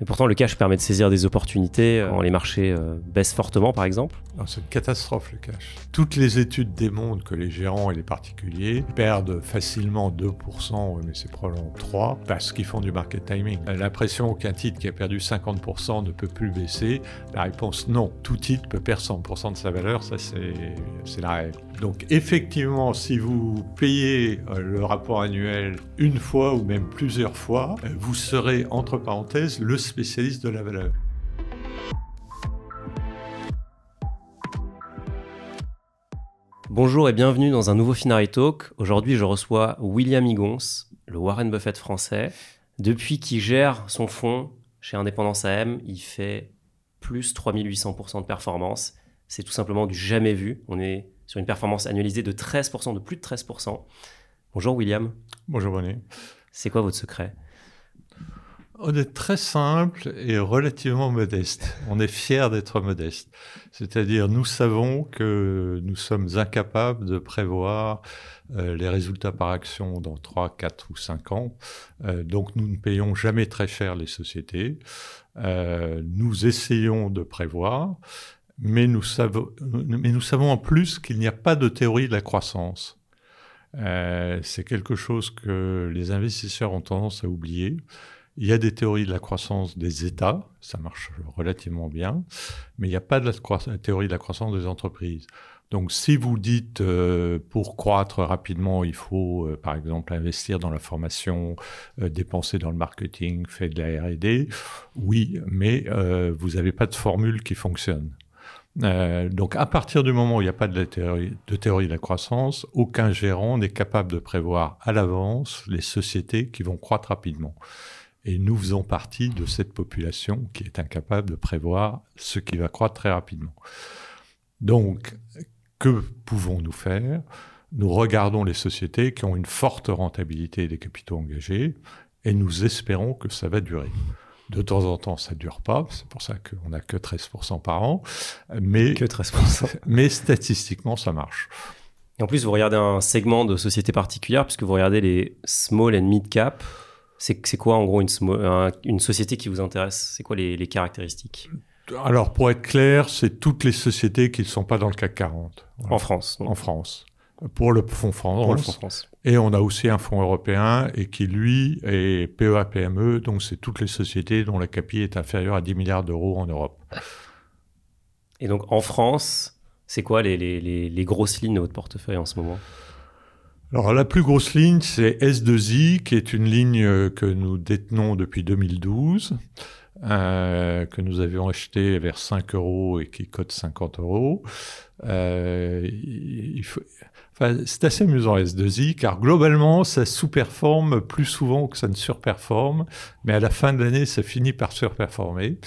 Et pourtant, le cash permet de saisir des opportunités quand les marchés euh, baissent fortement, par exemple. C'est une catastrophe, le cash. Toutes les études démontrent que les gérants et les particuliers perdent facilement 2%, mais c'est probablement 3%, parce qu'ils font du market timing. L'impression qu'un titre qui a perdu 50% ne peut plus baisser, la réponse non. Tout titre peut perdre 100% de sa valeur, ça c'est la règle. Donc effectivement, si vous payez euh, le rapport annuel une fois ou même plusieurs fois, euh, vous serez, entre parenthèses, le spécialiste de la valeur. Bonjour et bienvenue dans un nouveau Finari Talk. Aujourd'hui, je reçois William Higgons, le Warren Buffett français. Depuis qu'il gère son fonds chez Indépendance AM, il fait plus 3800% de performance. C'est tout simplement du jamais vu. On est sur une performance annualisée de 13%, de plus de 13%. Bonjour William. Bonjour René. C'est quoi votre secret? On est très simple et relativement modeste. On est fier d'être modeste. C'est-à-dire, nous savons que nous sommes incapables de prévoir euh, les résultats par action dans 3, 4 ou 5 ans. Euh, donc, nous ne payons jamais très cher les sociétés. Euh, nous essayons de prévoir, mais nous, savons, mais nous savons en plus qu'il n'y a pas de théorie de la croissance. C'est quelque chose que les investisseurs ont tendance à oublier. Il y a des théories de la croissance des États, ça marche relativement bien, mais il n'y a pas de la, théorie de la croissance des entreprises. Donc si vous dites euh, pour croître rapidement, il faut euh, par exemple investir dans la formation, euh, dépenser dans le marketing, faire de la R&D, oui, mais vous n'avez pas de formule qui fonctionne. Donc à partir du moment où il n'y a pas de, théorie, de théorie de la croissance, aucun gérant n'est capable de prévoir à l'avance les sociétés qui vont croître rapidement. Et nous faisons partie de cette population qui est incapable de prévoir ce qui va croître très rapidement. Donc, que pouvons-nous faire? Nous regardons les sociétés qui ont une forte rentabilité des capitaux engagés et nous espérons que ça va durer. De temps en temps, ça ne dure pas, c'est pour ça qu'on n'a que 13% par an, mais, que 13%. mais statistiquement, ça marche. Et en plus, vous regardez un segment de sociétés particulières, puisque vous regardez les small and mid cap, c'est quoi en gros une, une, société qui vous intéresse? C'est quoi les, caractéristiques? Alors pour être clair, c'est toutes les sociétés qui ne sont pas dans le CAC 40. En France En France. Pour le fonds France. Pour le fonds France. Et on a aussi un fonds européen et qui, lui, est PEA-PME, donc c'est toutes les sociétés dont la CAPI est inférieure à 10 milliards d'euros en Europe. Et donc en France, c'est quoi les, les, les grosses lignes de votre portefeuille en ce moment? Alors la plus grosse ligne, c'est S2I, qui est une ligne que nous détenons depuis 2012, euh, que nous avions acheté vers 5 euros et qui cote 50 euros. Euh, il faut, c'est assez amusant S2I, car globalement, ça sous-performe plus souvent que ça ne surperforme, mais à la fin de l'année, ça finit par surperformer.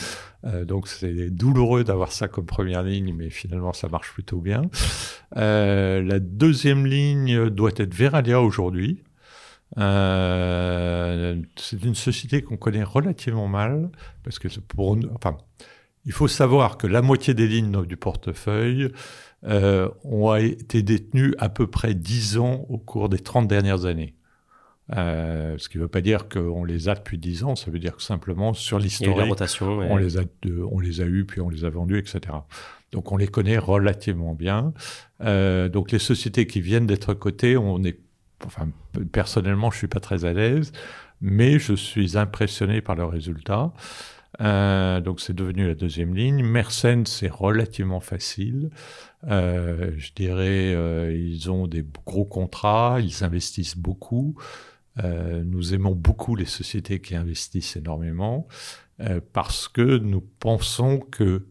Euh, donc c'est douloureux d'avoir ça comme première ligne, mais finalement, ça marche plutôt bien. Euh, la deuxième ligne doit être Veralia aujourd'hui. Euh, c'est une société qu'on connaît relativement mal, parce que pour enfin, il faut savoir que la moitié des lignes du portefeuille euh, ont été détenues à peu près 10 ans au cours des 30 dernières années. Euh, ce qui ne veut pas dire qu'on les a depuis 10 ans, ça veut dire que simplement sur l'historique, on, les a, on les a eus, puis on les a vendus, etc. Donc on les connaît relativement bien. Euh, donc les sociétés qui viennent d'être cotées, on est, enfin personnellement, je suis pas très à l'aise, mais je suis impressionné par leurs résultats. Euh, donc c'est devenu la deuxième ligne. Mersenne, c'est relativement facile. Euh, je dirais, euh, ils ont des gros contrats, ils investissent beaucoup. Euh, nous aimons beaucoup les sociétés qui investissent énormément euh, parce que nous pensons que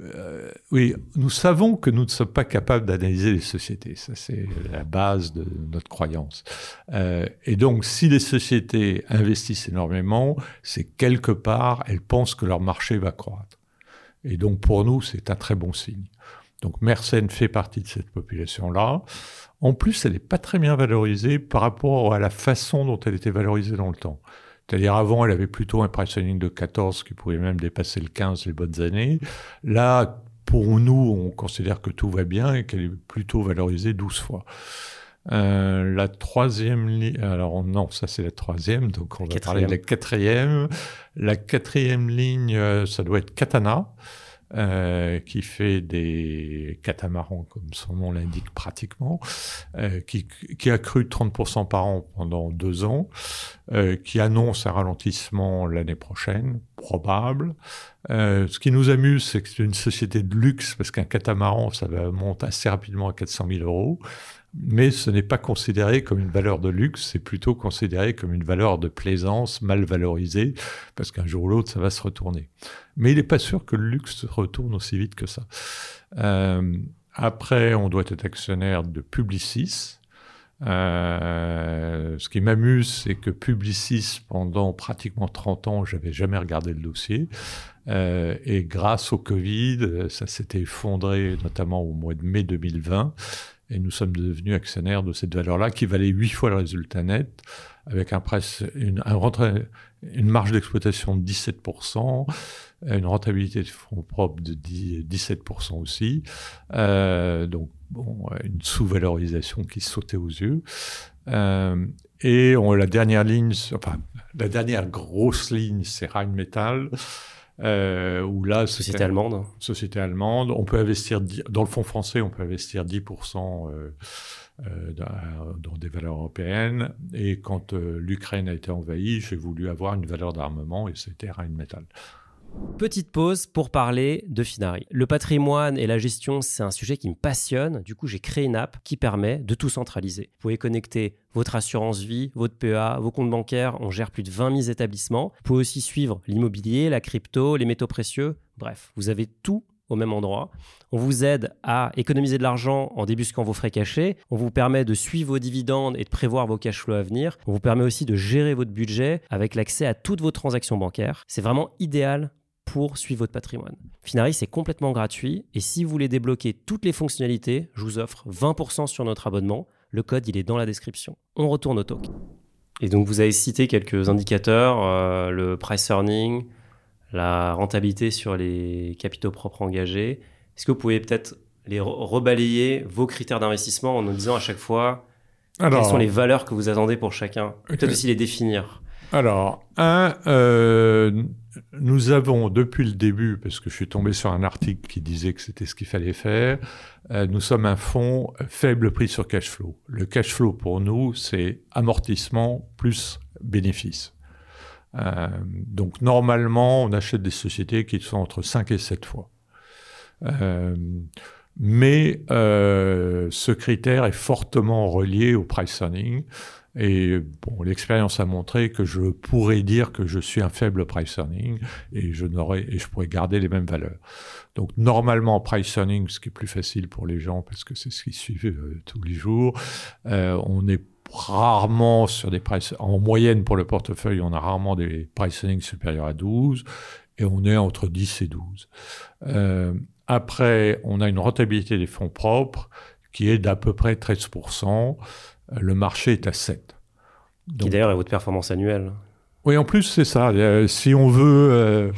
euh, oui, nous savons que nous ne sommes pas capables d'analyser les sociétés. Ça, c'est la base de notre croyance. Euh, et donc, si les sociétés investissent énormément, c'est quelque part, elles pensent que leur marché va croître. Et donc, pour nous, c'est un très bon signe. Donc, Mersenne fait partie de cette population-là. En plus, elle n'est pas très bien valorisée par rapport à la façon dont elle était valorisée dans le temps. C'est-à-dire avant, elle avait plutôt un pricing de 14 qui pouvait même dépasser le 15 les bonnes années. Là, pour nous, on considère que tout va bien et qu'elle est plutôt valorisée 12 fois. la troisième ligne, alors non, ça c'est la troisième, donc on va parler de la quatrième. La quatrième ligne, ça doit être Katana. Euh, qui fait des catamarans, comme son nom l'indique pratiquement, euh, qui, qui, a cru 30% par an pendant deux ans, euh, qui annonce un ralentissement l'année prochaine, probable. Euh, ce qui nous amuse, c'est que c'est une société de luxe, parce qu'un catamaran, ça va monter assez rapidement à 400 000 euros mais ce n'est pas considéré comme une valeur de luxe, c'est plutôt considéré comme une valeur de plaisance mal valorisée, parce qu'un jour ou l'autre, ça va se retourner. Mais il n'est pas sûr que le luxe se retourne aussi vite que ça. Euh, après, on doit être actionnaire de Publicis. Euh, ce qui m'amuse, c'est que Publicis, pendant pratiquement 30 ans, j'avais jamais regardé le dossier. Euh, et grâce au Covid, ça s'était effondré, notamment au mois de mai 2020. Et nous sommes devenus actionnaires de cette valeur-là qui valait huit fois le résultat net, avec un presse, une, une marge d'exploitation de 17%, une rentabilité de fonds propres de 17% aussi. Euh, donc, bon, une sous-valorisation qui sautait aux yeux. Euh, et on, la dernière ligne, enfin, la dernière grosse ligne, c'est Rheinmetall. Euh, où là, société allemande. Société allemande. On peut investir dans le fonds français, on peut investir 10% euh, euh, dans des valeurs européennes. Et quand euh, l'Ukraine a été envahie, j'ai voulu avoir une valeur d'armement et c'était Rheinmetall. Petite pause pour parler de Finari. Le patrimoine et la gestion, c'est un sujet qui me passionne. Du coup, j'ai créé une app qui permet de tout centraliser. Vous pouvez connecter votre assurance vie, votre PEA, vos comptes bancaires. On gère plus de 20 000 établissements. Vous pouvez aussi suivre l'immobilier, la crypto, les métaux précieux. Bref, vous avez tout au même endroit. On vous aide à économiser de l'argent en débusquant vos frais cachés. On vous permet de suivre vos dividendes et de prévoir vos cash flows à venir. On vous permet aussi de gérer votre budget avec l'accès à toutes vos transactions bancaires. C'est vraiment idéal pour suivre votre patrimoine. Finari, c'est complètement gratuit et si vous voulez débloquer toutes les fonctionnalités, je vous offre 20% sur notre abonnement. Le code, il est dans la description. On retourne au talk. Et donc, vous avez cité quelques indicateurs, euh, le price earning, la rentabilité sur les capitaux propres engagés. Est-ce que vous pouvez peut-être les rebalayer vos critères d'investissement en nous disant à chaque fois quelles sont les valeurs que vous attendez pour chacun? Peut-être aussi les définir. Alors, un, euh, nous avons depuis le début, parce que je suis tombé sur un article qui disait que c'était ce qu'il fallait faire, euh, nous sommes un fonds faible prix sur cash flow. Le cash flow pour nous, c'est amortissement plus bénéfice. Euh, donc normalement, on achète des sociétés qui sont entre 5 et 7 fois. Euh, mais euh, ce critère est fortement relié au price earning. Et bon, l'expérience a montré que je pourrais dire que je suis un faible price earning et je n'aurais et je pourrais garder les mêmes valeurs. Donc normalement price earning, ce qui est plus facile pour les gens parce que c'est ce qu'ils suivent euh, tous les jours, euh, on est rarement sur des price en moyenne pour le portefeuille, on a rarement des price earning supérieurs à 12 et on est entre 10 et 12. Euh, après, on a une rentabilité des fonds propres qui est d'à peu près 13%. Le marché est à 7. qui d'ailleurs est votre performance annuelle. Oui, en plus, c'est ça. Euh, si on veut euh,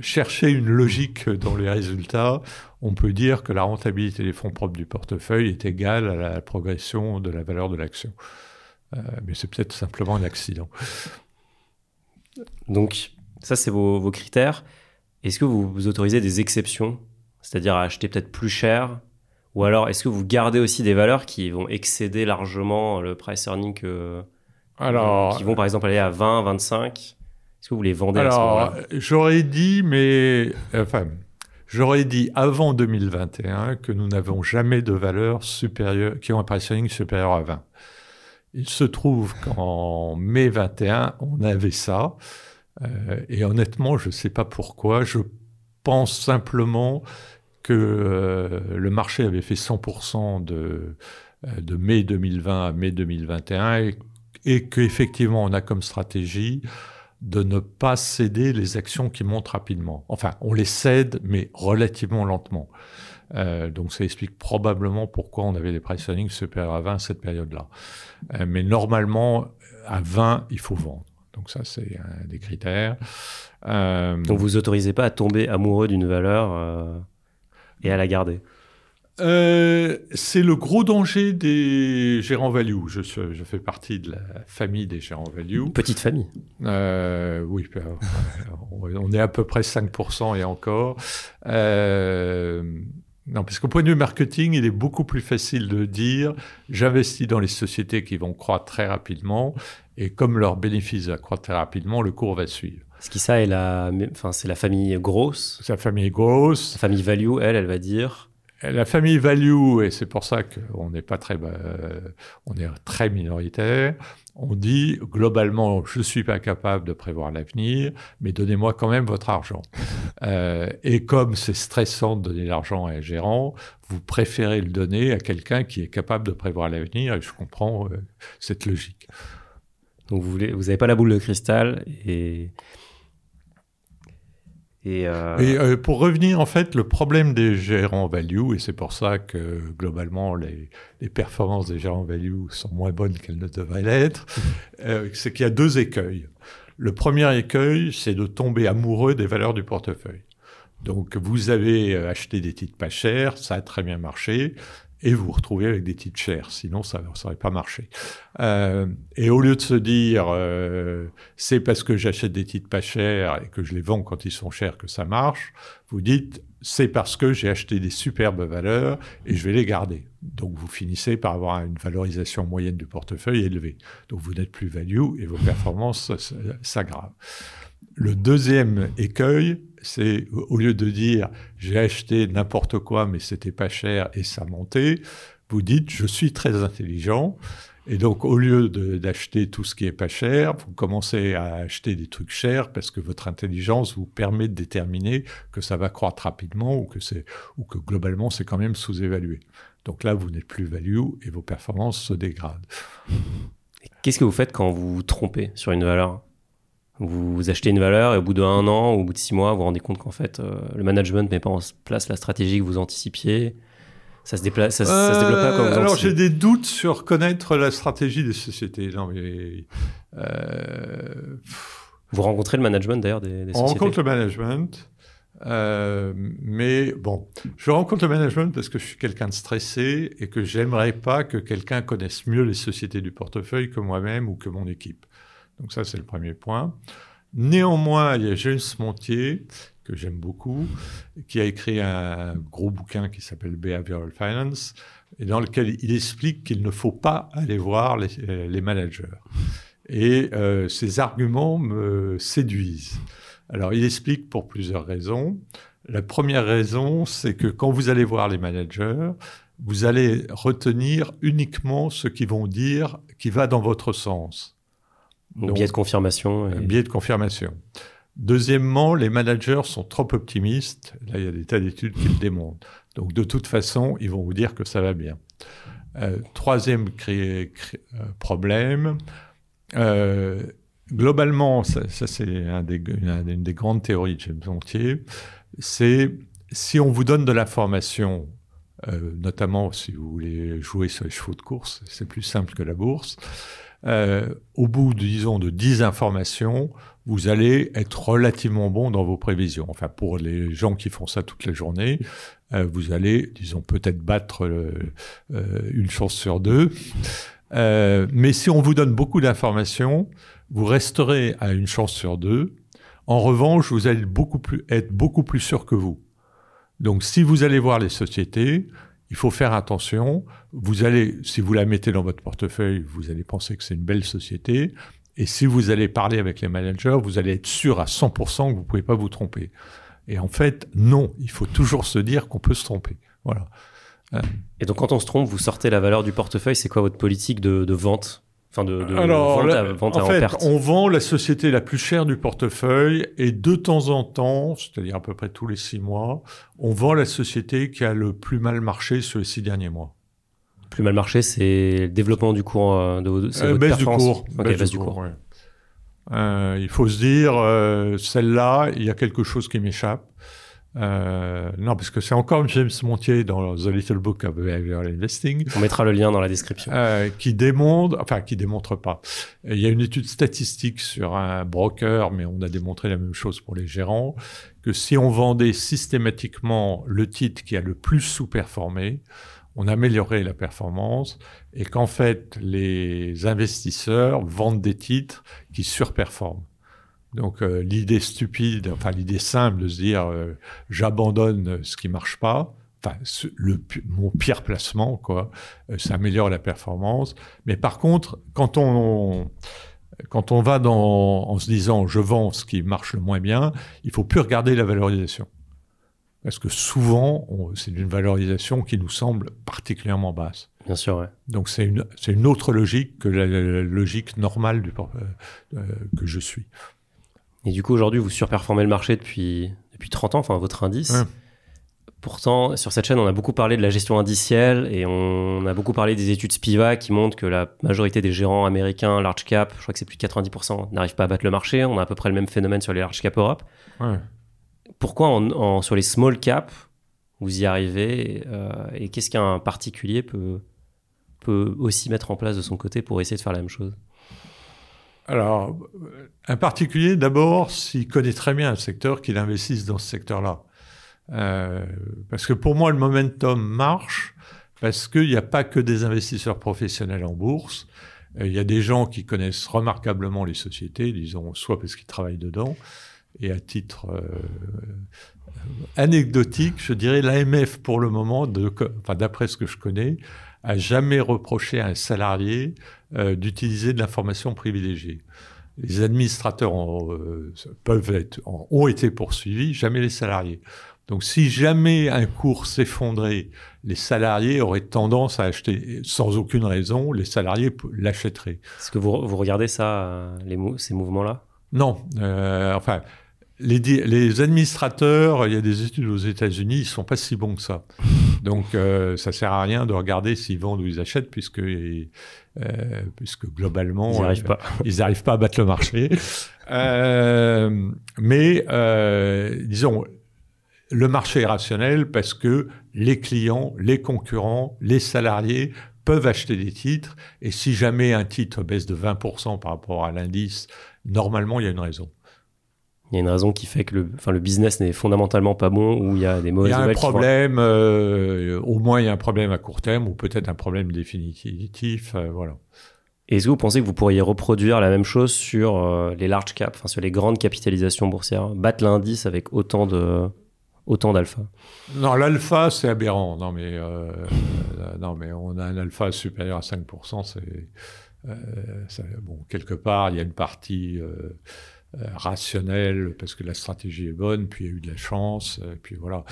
chercher une logique dans les résultats, on peut dire que la rentabilité des fonds propres du portefeuille est égale à la progression de la valeur de l'action. Euh, mais c'est peut-être simplement un accident. Donc, ça, c'est vos, vos critères. Est-ce que vous, vous autorisez des exceptions? C'est-à-dire à acheter peut-être plus cher Ou alors, est-ce que vous gardez aussi des valeurs qui vont excéder largement le price earning que, alors, qui vont par exemple aller à 20, 25 Est-ce que vous les vendez Alors, j'aurais dit, mais enfin, j'aurais dit avant 2021 que nous n'avons jamais de valeurs supérieures qui ont un price earning supérieur à 20. Il se trouve qu'en mai 21, on avait ça. Euh, et honnêtement, je ne sais pas pourquoi. Je pense simplement que euh, le marché avait fait 100% de, euh, de mai 2020 à mai 2021 et, et qu'effectivement on a comme stratégie de ne pas céder les actions qui montent rapidement. Enfin, on les cède, mais relativement lentement. Euh, donc ça explique probablement pourquoi on avait des price earnings supérieurs à 20 à cette période-là. mais normalement, à 20, il faut vendre. Donc ça, c'est un des critères. Euh, Donc vous autorisez pas à tomber amoureux d'une valeur et à la garder euh, c'est le gros danger des gérants value. Je, je, fais partie de la famille des gérants value. petite famille. Euh, oui, ben, on est à peu près 5% et encore. Euh, non, parce qu'au point de vue marketing, il est beaucoup plus facile de dire j'investis dans les sociétés qui vont croître très rapidement et comme leur bénéfice va croître très rapidement, le cours va suivre. Ça est la, enfin c'est la famille grosse. Sa famille grosse. La famille value, elle, elle va dire la famille value, et c'est pour ça qu'on n'est pas très, euh, on est très minoritaire, on dit globalement, je ne suis pas capable de prévoir l'avenir, mais donnez-moi quand même votre argent. Euh, et comme c'est stressant de donner l'argent à un gérant, vous préférez le donner à quelqu'un qui est capable de prévoir l'avenir, et je comprends euh, cette logique. Donc vous n'avez vous pas la boule de cristal et et, euh, euh, pour revenir, en fait, le problème des gérants value, et c'est pour ça que globalement les, performances des gérants value sont moins bonnes qu'elles ne devraient l'être, euh, c'est qu'il y a deux écueils. Le premier écueil, c'est de tomber amoureux des valeurs du portefeuille. Donc vous avez acheté des titres pas chers, ça a très bien marché et vous vous retrouvez avec des titres chers. Sinon, ça n'aurait pas marché. Euh, et au lieu de se dire, euh, c'est parce que j'achète des titres pas chers et que je les vends quand ils sont chers que ça marche, vous dites, c'est parce que j'ai acheté des superbes valeurs et je vais les garder. Donc vous finissez par avoir une valorisation moyenne du portefeuille élevée. Donc vous n'êtes plus value et vos performances s'aggravent. Le deuxième écueil, c'est au lieu de dire j'ai acheté n'importe quoi mais c'était pas cher et ça montait, vous dites je suis très intelligent et donc au lieu d'acheter tout ce qui est pas cher, vous commencez à acheter des trucs chers parce que votre intelligence vous permet de déterminer que ça va croître rapidement ou que c'est ou que globalement c'est quand même sous-évalué. Donc là vous n'êtes plus value et vos performances se dégradent. Qu'est-ce que vous faites quand vous vous trompez sur une valeur? Vous achetez une valeur et au bout d'un an ou au bout de six mois, vous vous rendez compte qu'en fait, euh, le management ne met pas en place la stratégie que vous anticipiez. Ça se, déplace, ça, se développe pas comme vous Alors j'ai des doutes sur connaître la stratégie des sociétés. Non, mais, euh, Vous rencontrez le management d'ailleurs des, des, sociétés On rencontre le management. Euh, mais bon, je rencontre le management parce que je suis quelqu'un de stressé et que j'aimerais pas que quelqu'un connaisse mieux les sociétés du portefeuille que moi-même ou que mon équipe. Donc ça, c'est le premier point. Néanmoins, il y a James Montier, que j'aime beaucoup, qui a écrit un gros bouquin qui s'appelle Behavioral Finance, et dans lequel il explique qu'il ne faut pas aller voir les, managers. Et euh, ses arguments me séduisent. Alors, il explique pour plusieurs raisons. La première raison, c'est que quand vous allez voir les managers, vous allez retenir uniquement ce qu'ils vont dire qui va dans votre sens. Donc, biais de confirmation. Un biais de confirmation. Deuxièmement, les managers sont trop optimistes. Là, il y a des tas d'études qui le démontrent. Donc, de toute façon, ils vont vous dire que ça va bien. Euh, troisième euh, problème, euh, globalement, ça, c'est un une des grandes théories de James Montier, c'est si on vous donne de l'information, notamment si vous voulez jouer sur les chevaux de course, c'est plus simple que la bourse, euh, au bout, disons, de 10 informations, vous allez être relativement bon dans vos prévisions. Enfin, pour les gens qui font ça toute la journée, euh, vous allez, disons, peut-être battre euh, une chance sur deux. mais si on vous donne beaucoup d'informations, vous resterez à une chance sur deux. En revanche, vous allez être beaucoup plus sûr que vous. Donc, si vous allez voir les sociétés, il faut faire attention. Vous allez, si vous la mettez dans votre portefeuille, vous allez penser que c'est une belle société. Et si vous allez parler avec les managers, vous allez être sûr à 100% que vous ne pouvez pas vous tromper. Et en fait, non, il faut toujours se dire qu'on peut se tromper. Voilà. Et donc, quand on se trompe, vous sortez la valeur du portefeuille. C'est quoi votre politique de vente? Enfin, de, Alors, vente à, en fait, on vend la société la plus chère du portefeuille et de temps en temps, c'est-à-dire à peu près tous les six mois, on vend la société qui a le plus mal marché sur les six derniers mois. Plus mal marché, c'est le développement du cours euh, de, de euh, baisse du cours. baisse, du cours. Euh, il faut se dire, celle-là, il y a quelque chose qui m'échappe. Euh, non, parce que c'est encore James Montier dans The Little Book of Behavioral Investing. On mettra le lien dans la description. Euh, qui démontre, enfin qui démontre pas. Il y a une étude statistique sur un broker, mais on a démontré la même chose pour les gérants, que si on vendait systématiquement le titre qui a le plus sous-performé, on améliorait la performance et qu'en fait les investisseurs vendent des titres qui surperforment. Donc euh, l'idée stupide, enfin l'idée simple de se dire euh, j'abandonne ce qui marche pas, enfin le, mon pire placement quoi, euh, ça améliore la performance. Mais par contre, quand on quand on va dans, en se disant je vends ce qui marche le moins bien, il faut plus regarder la valorisation. Parce que souvent, c'est une valorisation qui nous semble particulièrement basse. Bien sûr, ouais. Donc c'est une, une autre logique que la, logique normale du, que je suis. Et du coup, aujourd'hui, vous surperformez le marché depuis, depuis 30 ans, enfin votre indice. Pourtant, sur cette chaîne, on a beaucoup parlé de la gestion indicielle et on a beaucoup parlé des études Spiva qui montrent que la majorité des gérants américains large cap, je crois que c'est plus de 90%, n'arrivent pas à battre le marché. On a à peu près le même phénomène sur les large cap Europe. Pourquoi en, sur les small cap, vous y arrivez euh, et qu'est-ce qu'un particulier peut, peut aussi mettre en place de son côté pour essayer de faire la même chose? Alors, un particulier, d'abord, s'il connaît très bien un secteur, qu'il investisse dans ce secteur-là. Euh, parce que pour moi, le momentum marche parce qu'il n'y a pas que des investisseurs professionnels en bourse. Euh, il y a des gens qui connaissent remarquablement les sociétés, disons, soit parce qu'ils travaillent dedans, et à titre euh, anecdotique, je dirais l'AMF pour le moment, d'après ce que je connais, a jamais reproché à un salarié euh, d'utiliser de l'information privilégiée. Les administrateurs euh, peuvent être, ont été poursuivis, jamais les salariés. Donc si jamais un cours s'effondrait, les salariés auraient tendance à acheter sans aucune raison, les salariés l'achèteraient. Est-ce que vous, vous regardez ça, les, ces mouvements-là? Non. Euh, enfin, les, administrateurs, il y a des études aux États-Unis, ils sont pas si bons que ça. Donc, euh, ça sert à rien de regarder s'ils vendent ou ils achètent, puisque, euh, puisque globalement, ils n'arrivent pas. Ils n'arrivent pas à battre le marché. Euh, mais, disons, le marché est rationnel parce que les clients, les concurrents, les salariés peuvent acheter des titres. Et si jamais un titre baisse de 20% par rapport à l'indice, normalement, il y a une raison il y a une raison qui fait que le, enfin, le business n'est fondamentalement pas bon ou il y a des mauvaises Il y a un problème, euh, au moins il y a un problème à court terme ou peut-être un problème définitif, euh, voilà. Est-ce que vous pensez que vous pourriez reproduire la même chose sur euh, les large caps, enfin sur les grandes capitalisations boursières, battre l'indice avec autant de autant d'alpha? Non, l'alpha c'est aberrant. Non mais non mais on a un alpha supérieur à 5%, c'est bon quelque part il y a une partie rationnel parce que la stratégie est bonne, puis il y a eu de la chance, et puis voilà.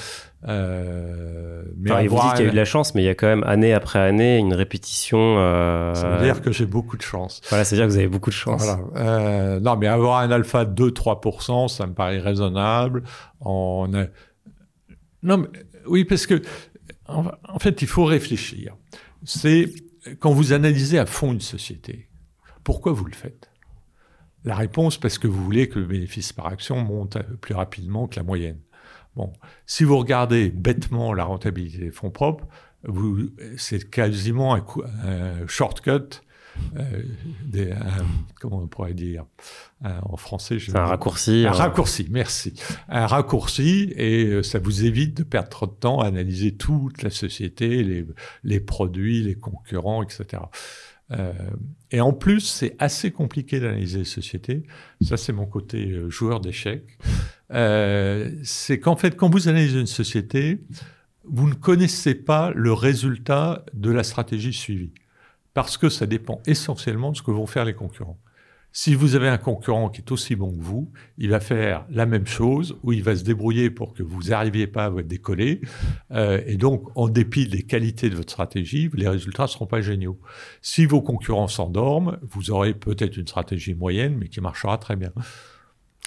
Euh, mais enfin, vous dites qu'il y a eu de la chance, mais il y a quand même année après année une répétition. Euh... Ça veut dire que j'ai beaucoup de chance. Voilà, c'est dire que vous avez beaucoup de chance. Voilà. Euh, non, mais avoir un alpha de 2-3%, ça me paraît raisonnable. On a... Non, mais oui, parce que en fait, il faut réfléchir. C'est quand vous analysez à fond une société, pourquoi vous le faites? La réponse, parce que vous voulez que le bénéfice par action monte plus rapidement que la moyenne. Bon, si vous regardez bêtement la rentabilité des fonds propres, c'est quasiment un, shortcut, euh, des, comment on pourrait dire en français C'est un raccourci. Un raccourci, merci. Un raccourci, et euh, ça vous évite de perdre trop de temps à analyser toute la société, les, les produits, les concurrents, etc. Euh, et en plus, c'est assez compliqué d'analyser les sociétés. Ça, c'est mon côté euh, joueur d'échecs. Euh, c'est qu'en fait, quand vous analysez une société, vous ne connaissez pas le résultat de la stratégie suivie. Parce que ça dépend essentiellement de ce que vont faire les concurrents. Si vous avez un concurrent qui est aussi bon que vous, il va faire la même chose, ou il va se débrouiller pour que vous n'arriviez pas à vous décoller. Euh, et donc, en dépit des qualités de votre stratégie, les résultats ne seront pas géniaux. Si vos concurrents s'endorment, vous aurez peut-être une stratégie moyenne, mais qui marchera très bien.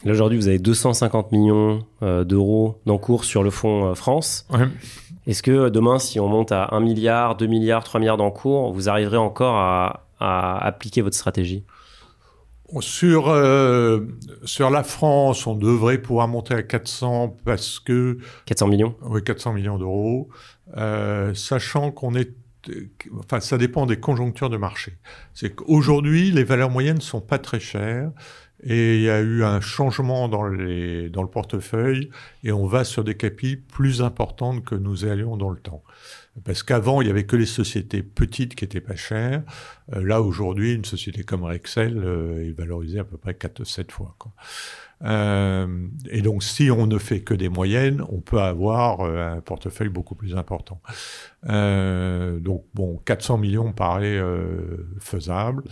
Là, aujourd'hui, vous avez 250 millions euh, d'euros d'encours sur le fonds euh, France. Est-ce que demain, si on monte à 1 milliard, 2 milliards, 3 milliards d'encours, vous arriverez encore à appliquer votre stratégie? Sur, euh, sur la France, on devrait pouvoir monter à 400 parce que... 400 millions Oui, 400 millions d'euros, euh, sachant qu'on est... Enfin, ça dépend des conjonctures de marché. C'est qu'aujourd'hui, les valeurs moyennes ne sont pas très chères et il y a eu un changement dans, le portefeuille et on va sur des capis plus importantes que nous allions dans le temps. Parce qu'avant, il y avait que les sociétés petites qui étaient pas chères. Euh, là, aujourd'hui, une société comme Rexel euh, est valorisée à peu près 4-7 fois. Euh, et donc, si on ne fait que des moyennes, on peut avoir un portefeuille beaucoup plus important. Donc, bon, 400 millions paraît faisable.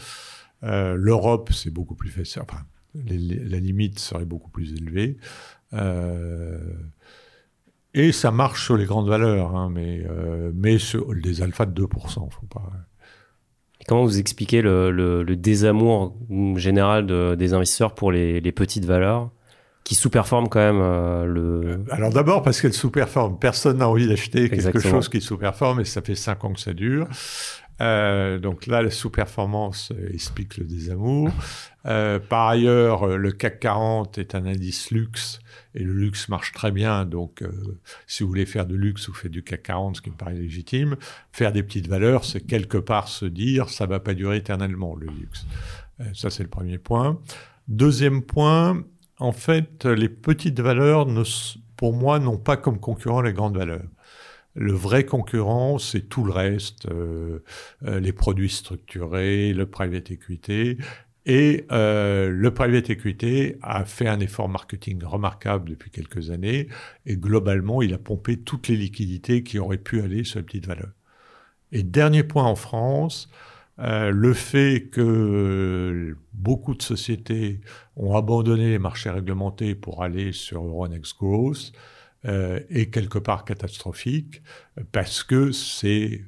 L'Europe, c'est beaucoup plus facile. La limite serait beaucoup plus élevée. Et ça marche sur les grandes valeurs, hein, mais, euh, mais sur les alphas de 2%. Faut pas... comment vous expliquez le, le, désamour général des investisseurs pour les, les, petites valeurs qui sous-performent quand même euh, le... Alors d'abord parce qu'elles sous-performent. Personne n'a envie d'acheter quelque chose qui sous-performe et ça fait 5 ans que ça dure. Euh, donc là, la sous-performance explique le désamour. Euh, par ailleurs, le CAC 40 est un indice luxe et le luxe marche très bien. Donc, euh, si vous voulez faire de luxe, vous faites du CAC 40, ce qui me paraît légitime. Faire des petites valeurs, c'est quelque part se dire ça va pas durer éternellement le luxe. Euh, ça, c'est le premier point. Deuxième point, en fait, les petites valeurs, ne, pour moi, n'ont pas comme concurrent les grandes valeurs. Le vrai concurrent, c'est tout le reste, euh, euh, les produits structurés, le private equity. Et euh, le private equity a fait un effort marketing remarquable depuis quelques années. Et globalement, il a pompé toutes les liquidités qui auraient pu aller sur les petites valeurs. Et dernier point en France, euh, le fait que beaucoup de sociétés ont abandonné les marchés réglementés pour aller sur Euronext Growth euh, est quelque part catastrophique parce que c'est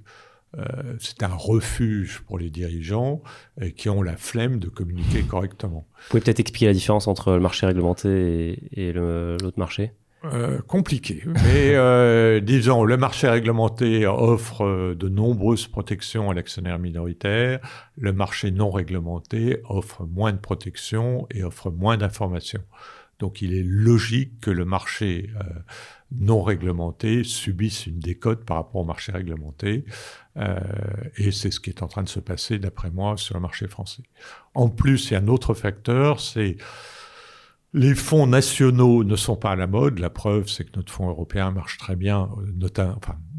euh, c'est un refuge pour les dirigeants euh, qui ont la flemme de communiquer correctement. Vous pouvez peut-être expliquer la différence entre le marché réglementé et, l'autre marché? Euh, compliqué. Mais euh, disons, le marché réglementé offre de nombreuses protections à l'actionnaire minoritaire. Le marché non réglementé offre moins de protections et offre moins d'informations. Donc il est logique que le marché euh, non réglementé subisse une décote par rapport au marché réglementé. Euh, et c'est ce qui est en train de se passer, d'après moi, sur le marché français. En plus, il y a un autre facteur, c'est les fonds nationaux ne sont pas à la mode. La preuve, c'est que notre fonds européen marche très bien,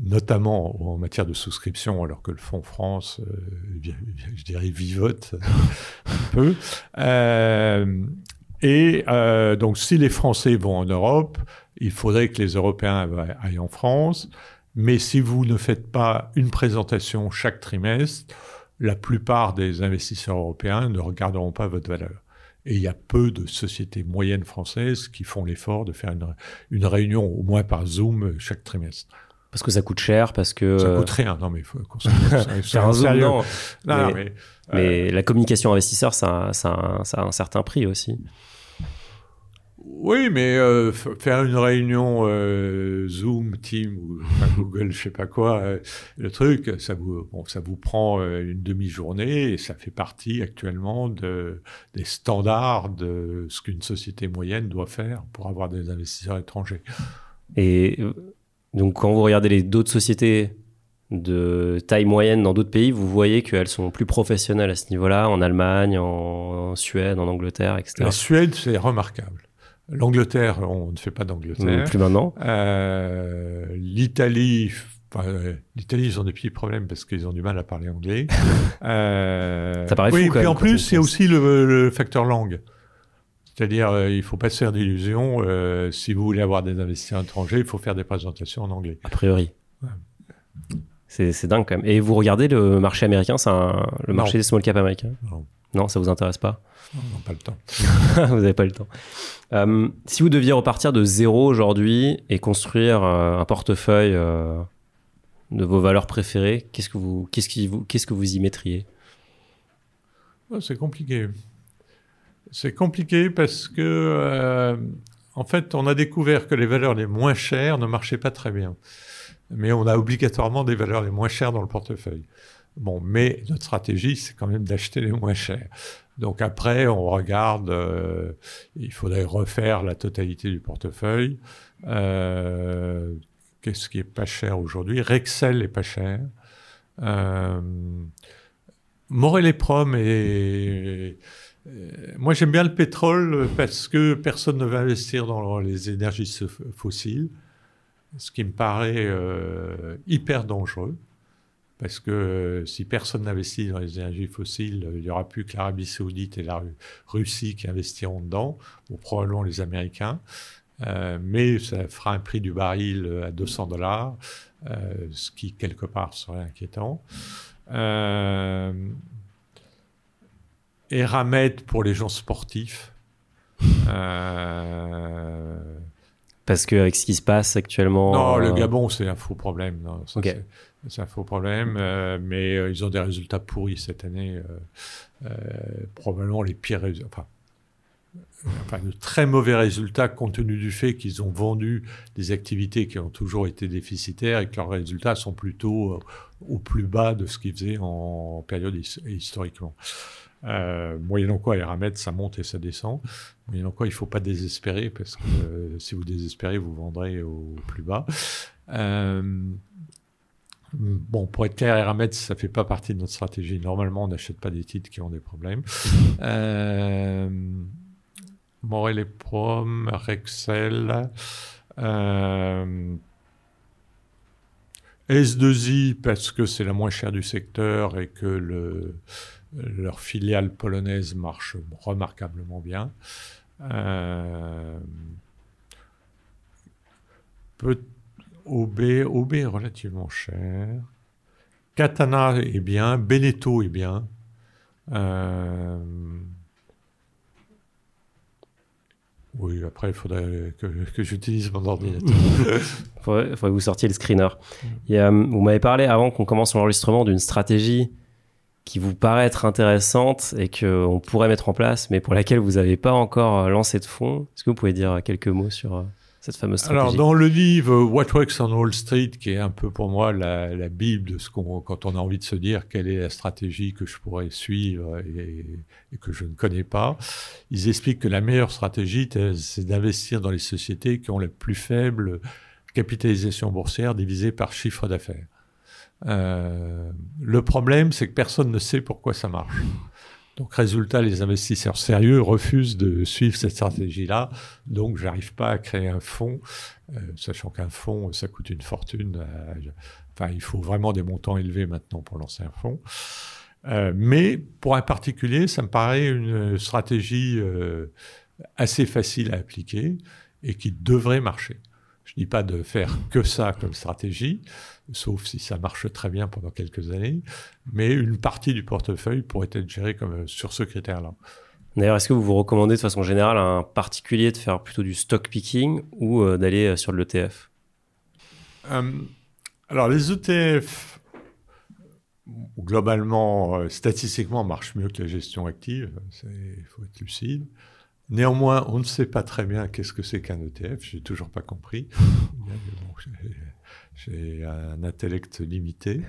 notamment en matière de souscription, alors que le fonds France, euh, je dirais, vivote un peu. Et euh, donc, si les Français vont en Europe, il faudrait que les Européens aillent en France. Mais si vous ne faites pas une présentation chaque trimestre, la plupart des investisseurs européens ne regarderont pas votre valeur. Et il y a peu de sociétés moyennes françaises qui font l'effort de faire une, une, réunion, au moins par Zoom, chaque trimestre. Parce que ça coûte cher, parce que... Ça coûte rien, non mais faut faire un Zoom, non. non. mais, mais euh, la communication investisseur, ça, ça, ça a un certain prix aussi. Oui, mais euh, faire une réunion euh, Zoom, Team ou Google, je sais pas quoi, euh, le truc, ça vous, bon, ça vous prend une demi-journée et ça fait partie actuellement de, des standards de ce qu'une société moyenne doit faire pour avoir des investisseurs étrangers. Et donc, quand vous regardez les d'autres sociétés de taille moyenne dans d'autres pays, vous voyez qu'elles sont plus professionnelles à ce niveau-là, en Allemagne, en Suède, en Angleterre, etc. La Suède, c'est remarquable. L'Angleterre, on ne fait pas d'Angleterre. Plus maintenant. Euh, L'Italie, euh, l'Italie, ils ont des petits problèmes parce qu'ils ont du mal à parler anglais. euh, Ça paraît fou. Oui, puis en plus, a aussi le, facteur langue. C'est-à-dire, euh, il faut pas se faire d'illusions. Euh, si vous voulez avoir des investisseurs étrangers, il faut faire des présentations en anglais. A priori. C'est dingue quand même. Et vous regardez le marché américain, c'est le marché des small cap américains? Non. Non, ça vous intéresse pas Non, pas le temps. vous n'avez pas le temps. Euh, si vous deviez repartir de zéro aujourd'hui et construire euh, un portefeuille euh, de vos valeurs préférées, qu'est-ce que vous, qu'est-ce vous, qu'est-ce que vous y mettriez? C'est compliqué. C'est compliqué parce que, en fait, on a découvert que les valeurs les moins chères ne marchaient pas très bien. Mais on a obligatoirement des valeurs les moins chères dans le portefeuille. Bon, mais notre stratégie, c'est quand même d'acheter les moins chers. Donc après, on regarde, euh, il faudrait refaire la totalité du portefeuille. Euh, Qu'est-ce qui est pas cher aujourd'hui? Rexel est pas cher. Euh, Morel et Prom et moi j'aime bien le pétrole parce que personne ne va investir dans les énergies fossiles, ce qui me paraît hyper dangereux. Parce que euh, si personne n'investit dans les énergies fossiles, il n'y aura plus que l'Arabie saoudite et la Russie qui investiront dedans, ou probablement les Américains. Euh, mais ça fera un prix du baril euh, à 200 dollars, ce qui quelque part serait inquiétant. et Ramet pour les gens sportifs. Parce qu'avec ce qui se passe actuellement. Non, le Gabon, c'est un faux problème. Non, c'est un faux problème, euh, mais euh, ils ont des résultats pourris cette année, euh, probablement les pires résultats. Enfin, de très mauvais résultats compte tenu du fait qu'ils ont vendu des activités qui ont toujours été déficitaires et que leurs résultats sont plutôt au plus bas de ce qu'ils faisaient en période historiquement. Euh, moyennant quoi, les ramètres, ça monte et ça descend. Moyennant quoi, il ne faut pas désespérer parce que si vous désespérez, vous vendrez au plus bas. Euh, Bon, pour être clair, Eramet, ça fait pas partie de notre stratégie. Normalement, on n'achète pas des titres qui ont des problèmes. Euh, Morel et Prom, Rexel, euh, S2I parce que c'est la moins chère du secteur et que le, leur filiale polonaise marche remarquablement bien. Euh, peut OB, OB est relativement cher. Katana est bien. Beneteau est bien. Euh, oui, après, il faudrait que, j'utilise mon ordinateur. il faudrait, que vous sortiez le screener. vous m'avez parlé avant qu'on commence l'enregistrement d'une stratégie qui vous paraît être intéressante et qu'on pourrait mettre en place, mais pour laquelle vous n'avez pas encore lancé de fonds. Est-ce que vous pouvez dire quelques mots sur euh, cette fameuse stratégie Alors, dans le livre What Works on Wall Street, qui est un peu pour moi la, bible de ce qu'on, quand on a envie de se dire quelle est la stratégie que je pourrais suivre et, que je ne connais pas, ils expliquent que la meilleure stratégie, c'est d'investir dans les sociétés qui ont la plus faible capitalisation boursière divisée par chiffre d'affaires. Euh, le problème, c'est que personne ne sait pourquoi ça marche. Donc, résultat, les investisseurs sérieux refusent de suivre cette stratégie-là. Donc, j'arrive pas à créer un fonds, euh, sachant qu'un fonds, ça coûte une fortune. Euh, enfin, il faut vraiment des montants élevés maintenant pour lancer un fonds. Euh, mais pour un particulier, ça me paraît une stratégie assez facile à appliquer et qui devrait marcher. Je dis pas de faire que ça comme stratégie, sauf si ça marche très bien pendant quelques années, mais une partie du portefeuille pourrait être gérée comme euh, sur ce critère-là. D'ailleurs, est-ce que vous vous recommandez de façon générale à un particulier de faire plutôt du stock picking ou euh, d'aller euh, sur l'ETF Alors, les ETF, globalement, statistiquement, marchent mieux que la gestion active. Il faut être lucide. Néanmoins, on ne sait pas très bien qu'est-ce que c'est qu'un ETF. J'ai toujours pas compris. J'ai un intellect limité.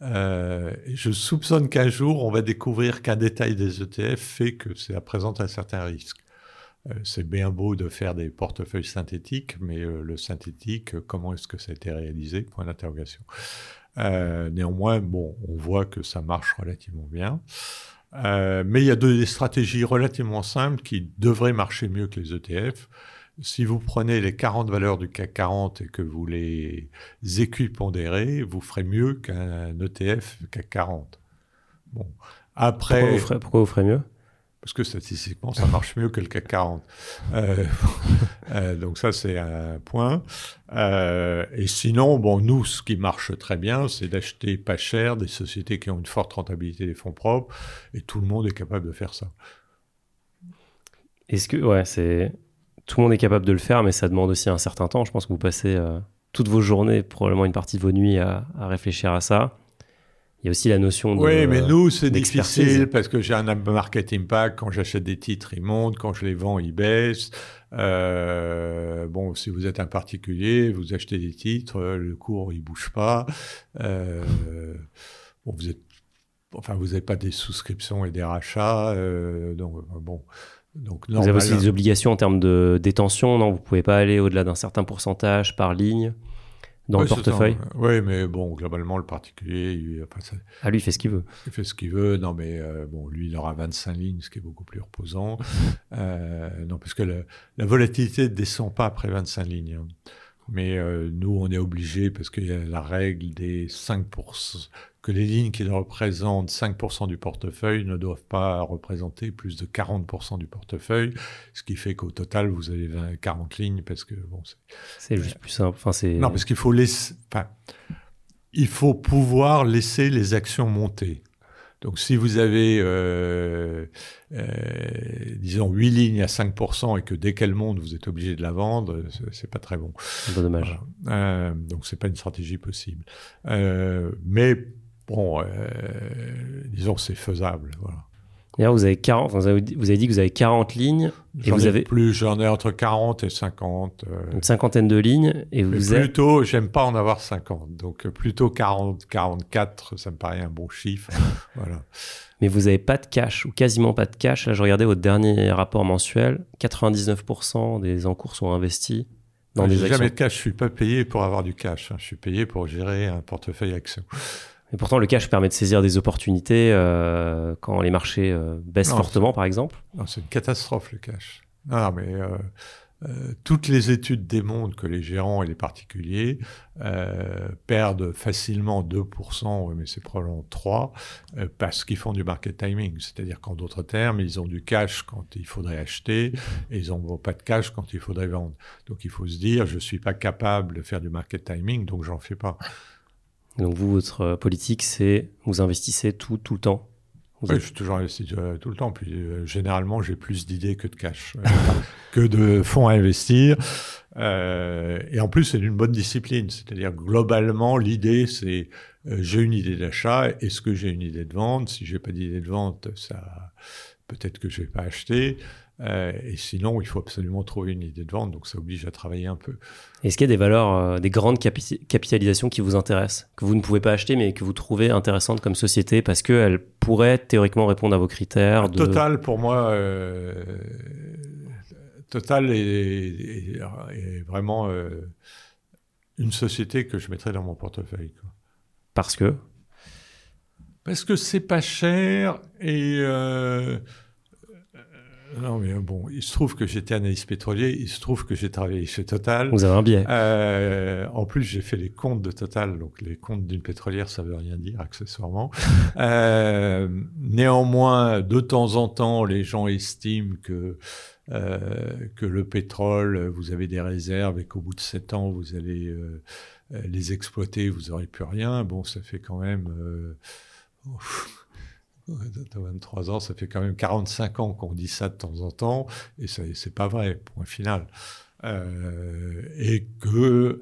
Euh, je soupçonne qu'un jour, on va découvrir qu'un détail des ETF fait que ça présente un certain risque. Euh, c'est bien beau de faire des portefeuilles synthétiques, mais euh, le synthétique, comment est-ce que ça a été réalisé? Point d'interrogation. néanmoins, bon, on voit que ça marche relativement bien. mais il y a des stratégies relativement simples qui devraient marcher mieux que les ETF si vous prenez les 40 valeurs du CAC 40 et que vous les équipondérez, vous ferez mieux qu'un ETF CAC 40. Bon. Après, pourquoi vous ferez, pourquoi vous ferez mieux? Parce que statistiquement, ça marche mieux que le CAC 40. Euh, euh, donc ça, c'est un point. Euh, et sinon, bon, nous, ce qui marche très bien, c'est d'acheter pas cher des sociétés qui ont une forte rentabilité des fonds propres, et tout le monde est capable de faire ça. Est-ce que, ouais, c'est tout le monde est capable de le faire, mais ça demande aussi un certain temps. Je pense que vous passez euh, toutes vos journées, probablement une partie de vos nuits, à, réfléchir à ça. Il y a aussi la notion de. Oui, mais nous, c'est difficile parce que j'ai un market impact. Quand j'achète des titres, ils montent. Quand je les vends, ils baissent. Euh, bon, si vous êtes un particulier, vous achetez des titres, le cours, il bouge pas. Euh, bon, vous êtes enfin, vous n'avez pas des souscriptions et des rachats. donc, bon. Donc, vous avez aussi des obligations en termes de détention, non? Vous ne pouvez pas aller au-delà d'un certain pourcentage par ligne dans le portefeuille? Oui, mais bon, globalement, le particulier. Il, ah, lui, il fait ce qu'il veut. Il fait ce qu'il veut. Non, mais euh, bon, lui, il aura 25 lignes, ce qui est beaucoup plus reposant. euh, non, parce que la volatilité ne descend pas après 25 lignes. Hein. Mais euh, nous, on est obligé, parce qu'il y a la règle des 5%, que les lignes qui représentent 5% du portefeuille ne doivent pas représenter plus de 40% du portefeuille, ce qui fait qu'au total, vous avez 40 lignes, parce que bon, c'est juste plus simple. Enfin, c'est... Non, parce qu'il faut laisser... Enfin, il faut pouvoir laisser les actions monter. Donc si vous avez, euh, euh, disons, 8 lignes à 5% et que dès qu'elle monte, vous êtes obligé de la vendre, c'est pas très bon. C'est dommage. Euh, donc c'est pas une stratégie possible. Euh, mais bon, euh, disons, c'est faisable. Voilà. D'ailleurs, vous avez 40, vous avez, dit que vous avez 40 lignes. Et vous avez plus, j'en ai entre 40 et 50. Euh, une cinquantaine de lignes. Et vous Mais plutôt, j'aime pas en avoir 50. Donc, euh, plutôt 40, 44, ça me paraît un bon chiffre. voilà. Mais vous n'avez pas de cash, ou quasiment pas de cash. Là, je regardais votre dernier rapport mensuel. 99% des encours sont investis dans des actions. jamais de cash. Je suis pas payé pour avoir du cash. Hein. Je suis payé pour gérer un portefeuille actions. Et pourtant, le cash permet de saisir des opportunités euh, quand les marchés euh, baissent fortement, par exemple. c'est une catastrophe, le cash. Non, mais euh, toutes les études démontrent que les gérants et les particuliers perdent facilement 2%, mais c'est probablement 3%, parce qu'ils font du market timing. C'est-à-dire qu'en d'autres termes, ils ont du cash quand il faudrait acheter et ils n'ont pas de cash quand il faudrait vendre. Donc il faut se dire, je ne suis pas capable de faire du market timing, donc j'en fais pas. Donc vous, votre euh, politique, c'est vous investissez tout, tout le temps oui, je suis toujours investi euh, tout le temps. Puis euh, généralement, j'ai plus d'idées que de cash, que de fonds à investir. et en plus, c'est une bonne discipline. C'est-à-dire globalement, l'idée, c'est j'ai une idée d'achat. Est-ce que j'ai une idée de vente? Si j'ai pas d'idée de vente, ça peut-être que je vais pas acheter. Euh, et sinon, il faut absolument trouver une idée de vente, donc ça oblige à travailler un peu. Est-ce qu'il y a des valeurs, euh, des grandes capitalisations qui vous intéressent, que vous ne pouvez pas acheter, mais que vous trouvez intéressantes comme société parce qu'elles pourraient théoriquement répondre à vos critères de... Total, pour moi, euh, Total est, vraiment une société que je mettrais dans mon portefeuille. Parce que? Parce que c'est pas cher et non, mais bon, il se trouve que j'étais analyste pétrolier, il se trouve que j'ai travaillé chez Total. Vous avez un biais. Euh, en plus, j'ai fait les comptes de Total, donc les comptes d'une pétrolière, ça veut rien dire accessoirement. euh, néanmoins, de temps en temps, les gens estiment que euh, que le pétrole, vous avez des réserves et qu'au bout de sept ans, vous allez euh, les exploiter, vous n'aurez plus rien. Bon, ça fait quand même. Euh, 23 ans, ça fait quand même 45 ans qu'on dit ça de temps en temps, et c'est pas vrai, point final. Euh, et que,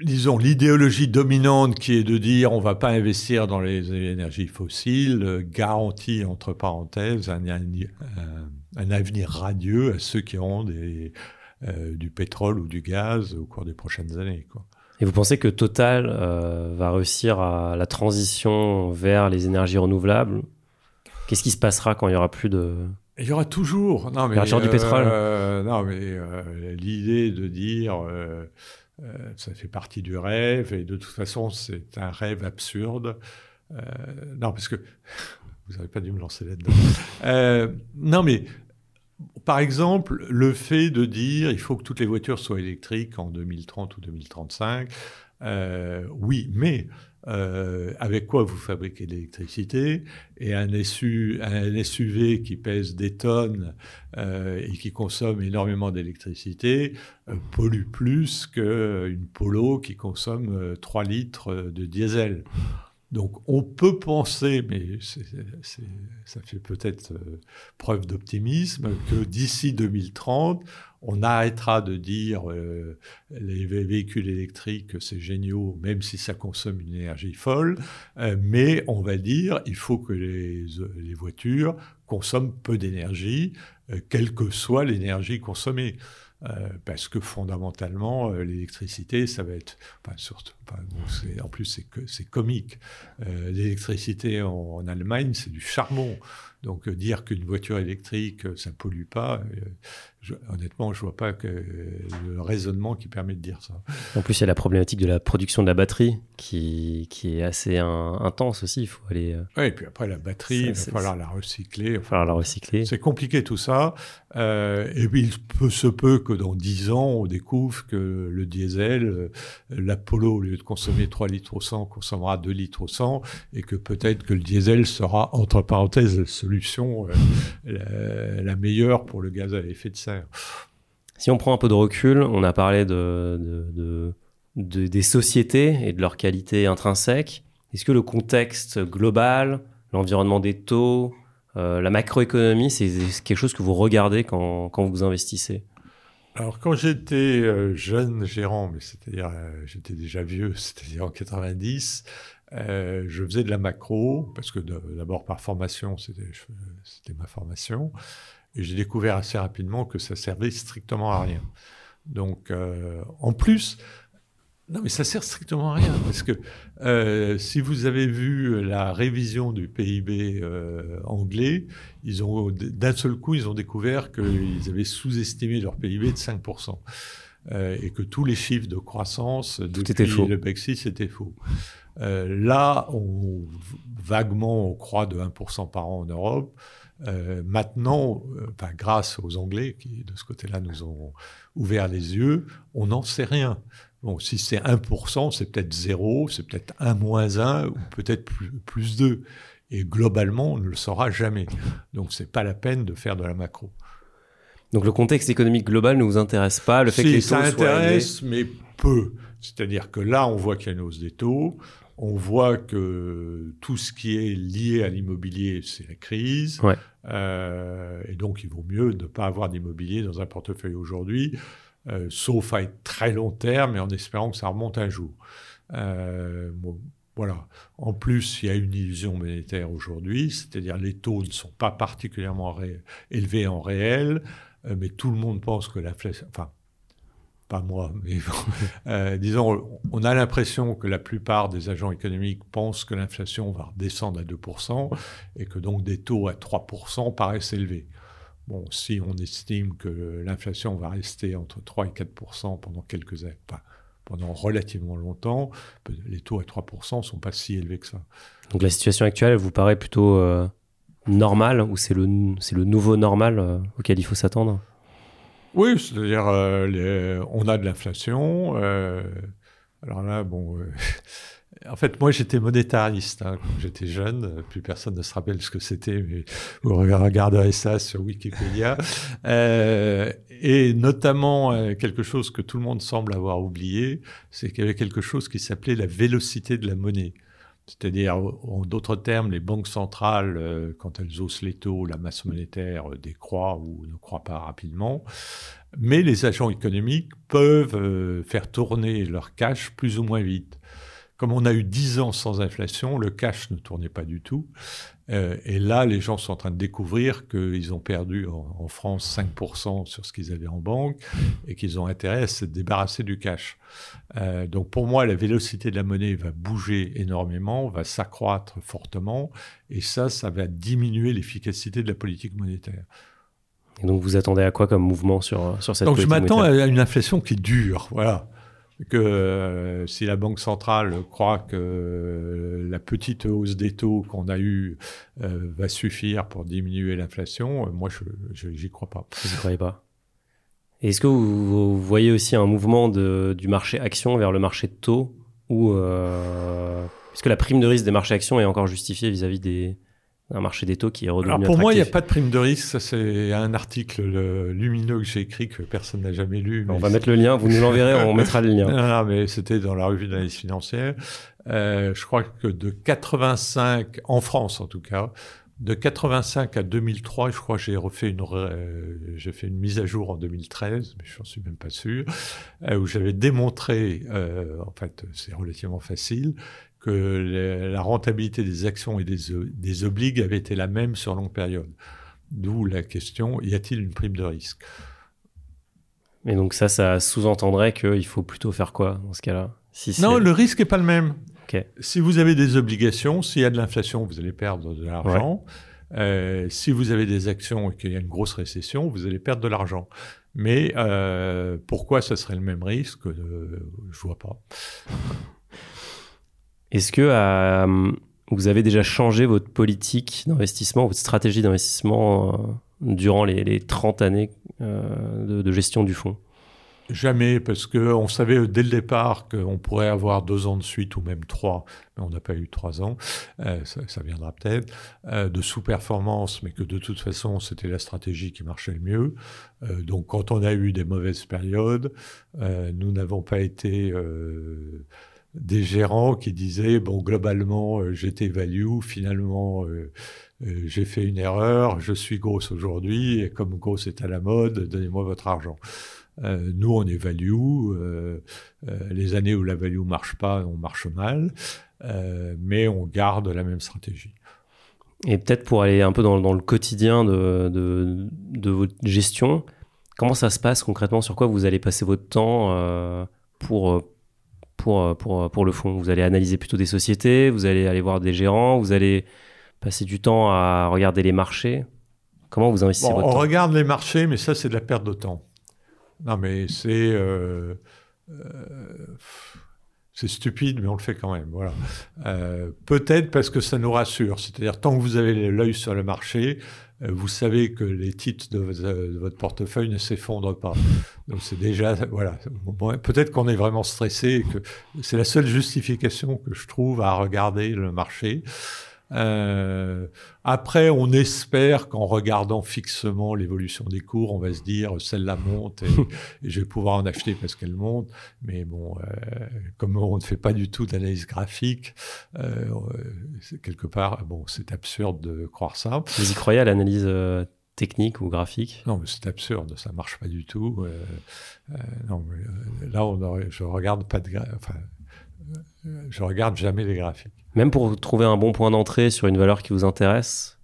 disons, l'idéologie dominante qui est de dire on va pas investir dans les énergies fossiles garantit, entre parenthèses, un, avenir radieux à ceux qui ont des, euh, du pétrole ou du gaz au cours des prochaines années. Quoi. Et vous pensez que Total euh, va réussir à la transition vers les énergies renouvelables? Qu'est-ce qui se passera quand il y aura plus de il y aura toujours. Non, mais, il y aura du pétrole. Euh, non, mais euh, l'idée de dire ça fait partie du rêve et de toute façon c'est un rêve absurde. non, parce que vous n'avez pas dû me lancer là-dedans. non, mais par exemple, le fait de dire il faut que toutes les voitures soient électriques en 2030 ou 2035, euh, oui, mais euh, avec quoi vous fabriquez l'électricité? Et un, SUV qui pèse des tonnes euh, et qui consomme énormément d'électricité pollue plus qu'une Polo qui consomme 3 litres de diesel. Donc on peut penser, mais ça fait peut-être euh, preuve d'optimisme, que d'ici 2030, on arrêtera de dire euh, les véhicules électriques, c'est génial, même si ça consomme une énergie folle, euh, mais on va dire il faut que les voitures consomment peu d'énergie, quelle que soit l'énergie consommée. Parce que fondamentalement, l'électricité, ça va être, en plus c'est comique. l'électricité en, Allemagne, c'est du charbon. Donc dire qu'une voiture électrique, ça pollue pas, honnêtement, je vois pas que le raisonnement qui permet de dire ça. En plus, il y a la problématique de la production de la batterie qui, qui est assez intense aussi. Il faut aller. Euh, oui, et puis après la batterie, il va falloir la recycler. Il va falloir la recycler. C'est compliqué tout ça. Euh, et puis il peut, se peut que dans 10 ans, on découvre que le diesel, euh, l'Apollo, au lieu de consommer 3 litres au 100, consommera 2 litres au 100, et que peut-être que le diesel sera, entre parenthèses, la solution la, la meilleure pour le gaz à effet de serre si on prend un peu de recul, on a parlé de, des sociétés et de leur qualité intrinsèque. Est-ce que le contexte global, l'environnement des taux, euh, la macroéconomie, c'est quelque chose que vous regardez quand, vous investissez? Alors quand j'étais euh, jeune gérant, mais c'est-à-dire euh, j'étais déjà vieux, c'est-à-dire en 90, je faisais de la macro parce que d'abord par formation, c'était ma formation, et j'ai découvert assez rapidement que ça servait strictement à rien. Donc, euh, en plus, non, mais ça sert strictement à rien parce que euh, si vous avez vu la révision du PIB euh, anglais, ils ont d'un seul coup ils ont découvert qu'ils avaient sous-estimé leur PIB de 5% et que tous les chiffres de croissance depuis faux. le Brexit c'était faux. là, on, vaguement, on croit de 1% par an en Europe. Euh, maintenant, euh, grâce aux Anglais qui, de ce côté-là, nous ont ouvert les yeux, on n'en sait rien. Bon, si c'est 1%, c'est peut-être 0, c'est peut-être 1 moins 1, ou peut-être plus, plus 2. Et globalement, on ne le saura jamais. Donc, c'est pas la peine de faire de la macro. Donc, le contexte économique global ne vous intéresse pas Le fait que les taux ça intéresse, mais peu. C'est-à-dire que là, on voit qu'il y a une hausse des taux on voit que tout ce qui est lié à l'immobilier, c'est la crise. Euh, et donc, il vaut mieux ne pas avoir d'immobilier dans un portefeuille aujourd'hui, euh, sauf à être très long terme et en espérant que ça remonte un jour. Euh, voilà. En plus, il y a une illusion monétaire aujourd'hui, c'est-à-dire les taux ne sont pas particulièrement élevés en réel, mais tout le monde pense que l'inflation, enfin, pas moi, mais euh, disons, on a l'impression que la plupart des agents économiques pensent que l'inflation va redescendre à 2% et que donc des taux à 3% paraissent élevés. Bon, si on estime que l'inflation va rester entre 3 et 4% pendant quelques années, pendant relativement longtemps, les taux à 3% ne sont pas si élevés que ça. Donc la situation actuelle, elle vous paraît plutôt euh, normale ou c'est le, le nouveau normal euh, auquel il faut s'attendre? Oui, c'est-à-dire, euh, on a de l'inflation. Euh, alors là, bon. Euh, en fait, moi, j'étais monétariste hein, quand j'étais jeune. Plus personne ne se rappelle ce que c'était, mais vous regarderez ça sur Wikipédia. et notamment, quelque chose que tout le monde semble avoir oublié, c'est qu'il y avait quelque chose qui s'appelait la vélocité de la monnaie. C'est-à-dire, en d'autres termes, les banques centrales, euh, quand elles haussent les taux, la masse monétaire euh, décroît ou ne croît pas rapidement. Mais les agents économiques peuvent euh, faire tourner leur cash plus ou moins vite. Comme on a eu 10 ans sans inflation, le cash ne tournait pas du tout. Euh, et là, les gens sont en train de découvrir qu'ils ont perdu en, France 5% sur ce qu'ils avaient en banque et qu'ils ont intérêt à se débarrasser du cash. Euh, donc pour moi, la vélocité de la monnaie va bouger énormément, va s'accroître fortement, et ça, ça va diminuer l'efficacité de la politique monétaire. Et donc vous attendez à quoi comme mouvement sur, sur cette donc politique Donc je m'attends à une inflation qui dure, voilà que euh, si la Banque centrale croit que la petite hausse des taux qu'on a eue euh, va suffire pour diminuer l'inflation, euh, moi, je n'y crois pas. Vous n'y croyez pas Est-ce que vous, voyez aussi un mouvement du marché action vers le marché de taux ou est-ce que la prime de risque des marchés actions est encore justifiée vis-à-vis des, un marché des taux qui est redevenu Alors pour moi, il n'y a pas de prime de risque. C'est un article lumineux que j'ai écrit que personne n'a jamais lu. On va mettre le lien. Vous nous l'enverrez, on mettra le lien. Non, non mais c'était dans la revue d'analyse financière. Euh, je crois que de 85, en France en tout cas, de 85 à 2003, je crois que j'ai refait une, euh, j'ai fait une mise à jour en 2013, mais je n'en suis même pas sûr, euh, où j'avais démontré, euh, en fait, c'est relativement facile, que la rentabilité des actions et des, des obligues avait été la même sur longue période. D'où la question, y a-t-il une prime de risque? Mais donc ça, ça sous-entendrait qu'il faut plutôt faire quoi dans ce cas-là? Si Non, le risque n'est pas le même. Si vous avez des obligations, s'il y a de l'inflation, vous allez perdre de l'argent. Euh, si vous avez des actions et qu'il y a une grosse récession, vous allez perdre de l'argent. Mais euh, pourquoi ce serait le même risque? Euh, Je vois pas. Est-ce que euh, vous avez déjà changé votre politique d'investissement, votre stratégie d'investissement euh, durant les, les, 30 années de, de gestion du fonds? Jamais, parce qu'on savait dès le départ qu'on pourrait avoir deux ans de suite ou même trois, mais on n'a pas eu trois ans, euh, ça, viendra peut-être, euh, de sous-performance, mais que de toute façon c'était la stratégie qui marchait le mieux. Euh, donc quand on a eu des mauvaises périodes, nous n'avons pas été des gérants qui disaient, bon, globalement, j'étais value, finalement j'ai fait une erreur, je suis grosse aujourd'hui, et comme grosse est à la mode, donnez-moi votre argent. Euh, nous, on est value. Euh, euh, les années où la value marche pas, on marche mal, mais on garde la même stratégie. Et peut-être pour aller un peu dans, le quotidien de, de, votre gestion, comment ça se passe concrètement? Sur quoi vous allez passer votre temps pour, pour, pour, pour le fond Vous allez analyser plutôt des sociétés, vous allez aller voir des gérants, vous allez passer du temps à regarder les marchés Comment vous investissez votre temps On regarde les marchés, mais ça, c'est de la perte de temps. Non, mais c'est. Euh, euh, c'est stupide, mais on le fait quand même. Voilà. Euh, peut-être parce que ça nous rassure. C'est-à-dire, tant que vous avez l'œil sur le marché, vous savez que les titres de, votre portefeuille ne s'effondrent pas. Donc c'est déjà, voilà. Peut-être qu'on est vraiment stressé et que c'est la seule justification que je trouve à regarder le marché. Euh, après, on espère qu'en regardant fixement l'évolution des cours, on va se dire celle-là monte et, je vais pouvoir en acheter parce qu'elle monte. Mais bon, euh, comme on ne fait pas du tout d'analyse graphique, euh, quelque part, bon, c'est absurde de croire ça. Vous y croyez à l'analyse technique ou graphique? Non, mais c'est absurde, ça marche pas du tout. Non, mais, là, on aurait, je regarde pas de, enfin, je regarde jamais les graphiques. Même pour trouver un bon point d'entrée sur une valeur qui vous intéresse,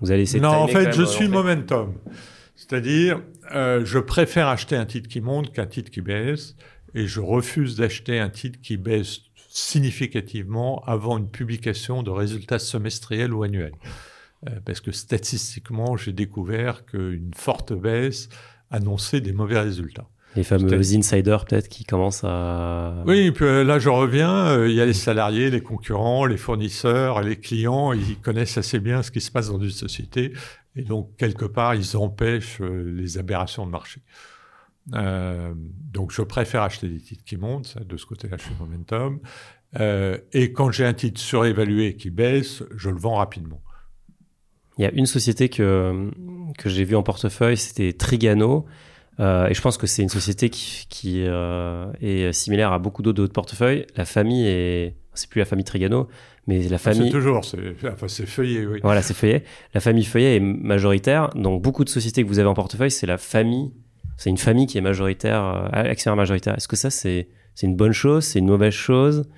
vous allez essayer non, en fait, je suis momentum. C'est-à-dire, euh, je préfère acheter un titre qui monte qu'un titre qui baisse, et je refuse d'acheter un titre qui baisse significativement avant une publication de résultats semestriels ou annuels. Euh, parce que statistiquement, j'ai découvert qu'une forte baisse annonçait des mauvais résultats. Les fameux insiders peut-être qui commencent à... Oui, puis euh, là je reviens, euh, il y a les salariés, les concurrents, les fournisseurs, les clients, ils connaissent assez bien ce qui se passe dans une société et donc quelque part ils empêchent euh, les aberrations de marché. donc je préfère acheter des titres qui montent, de ce côté-là chez Momentum, et quand j'ai un titre surévalué qui baisse, je le vends rapidement. Il y a une société que, que j'ai vue en portefeuille, c'était Trigano. Euh, et je pense que c'est une société qui, qui euh, est similaire à beaucoup d'autres portefeuilles. La famille est, c'est plus la famille Trigano, mais la ah, famille. c'est toujours, c'est, enfin, c'est Feuillet, oui. Voilà, c'est Feuillet. La famille Feuillet est majoritaire. Donc, beaucoup de sociétés que vous avez en portefeuille, c'est la famille, c'est une famille qui est majoritaire, euh, actionnaire majoritaire. Est-ce que ça, c'est, c'est une bonne chose, c'est une mauvaise chose?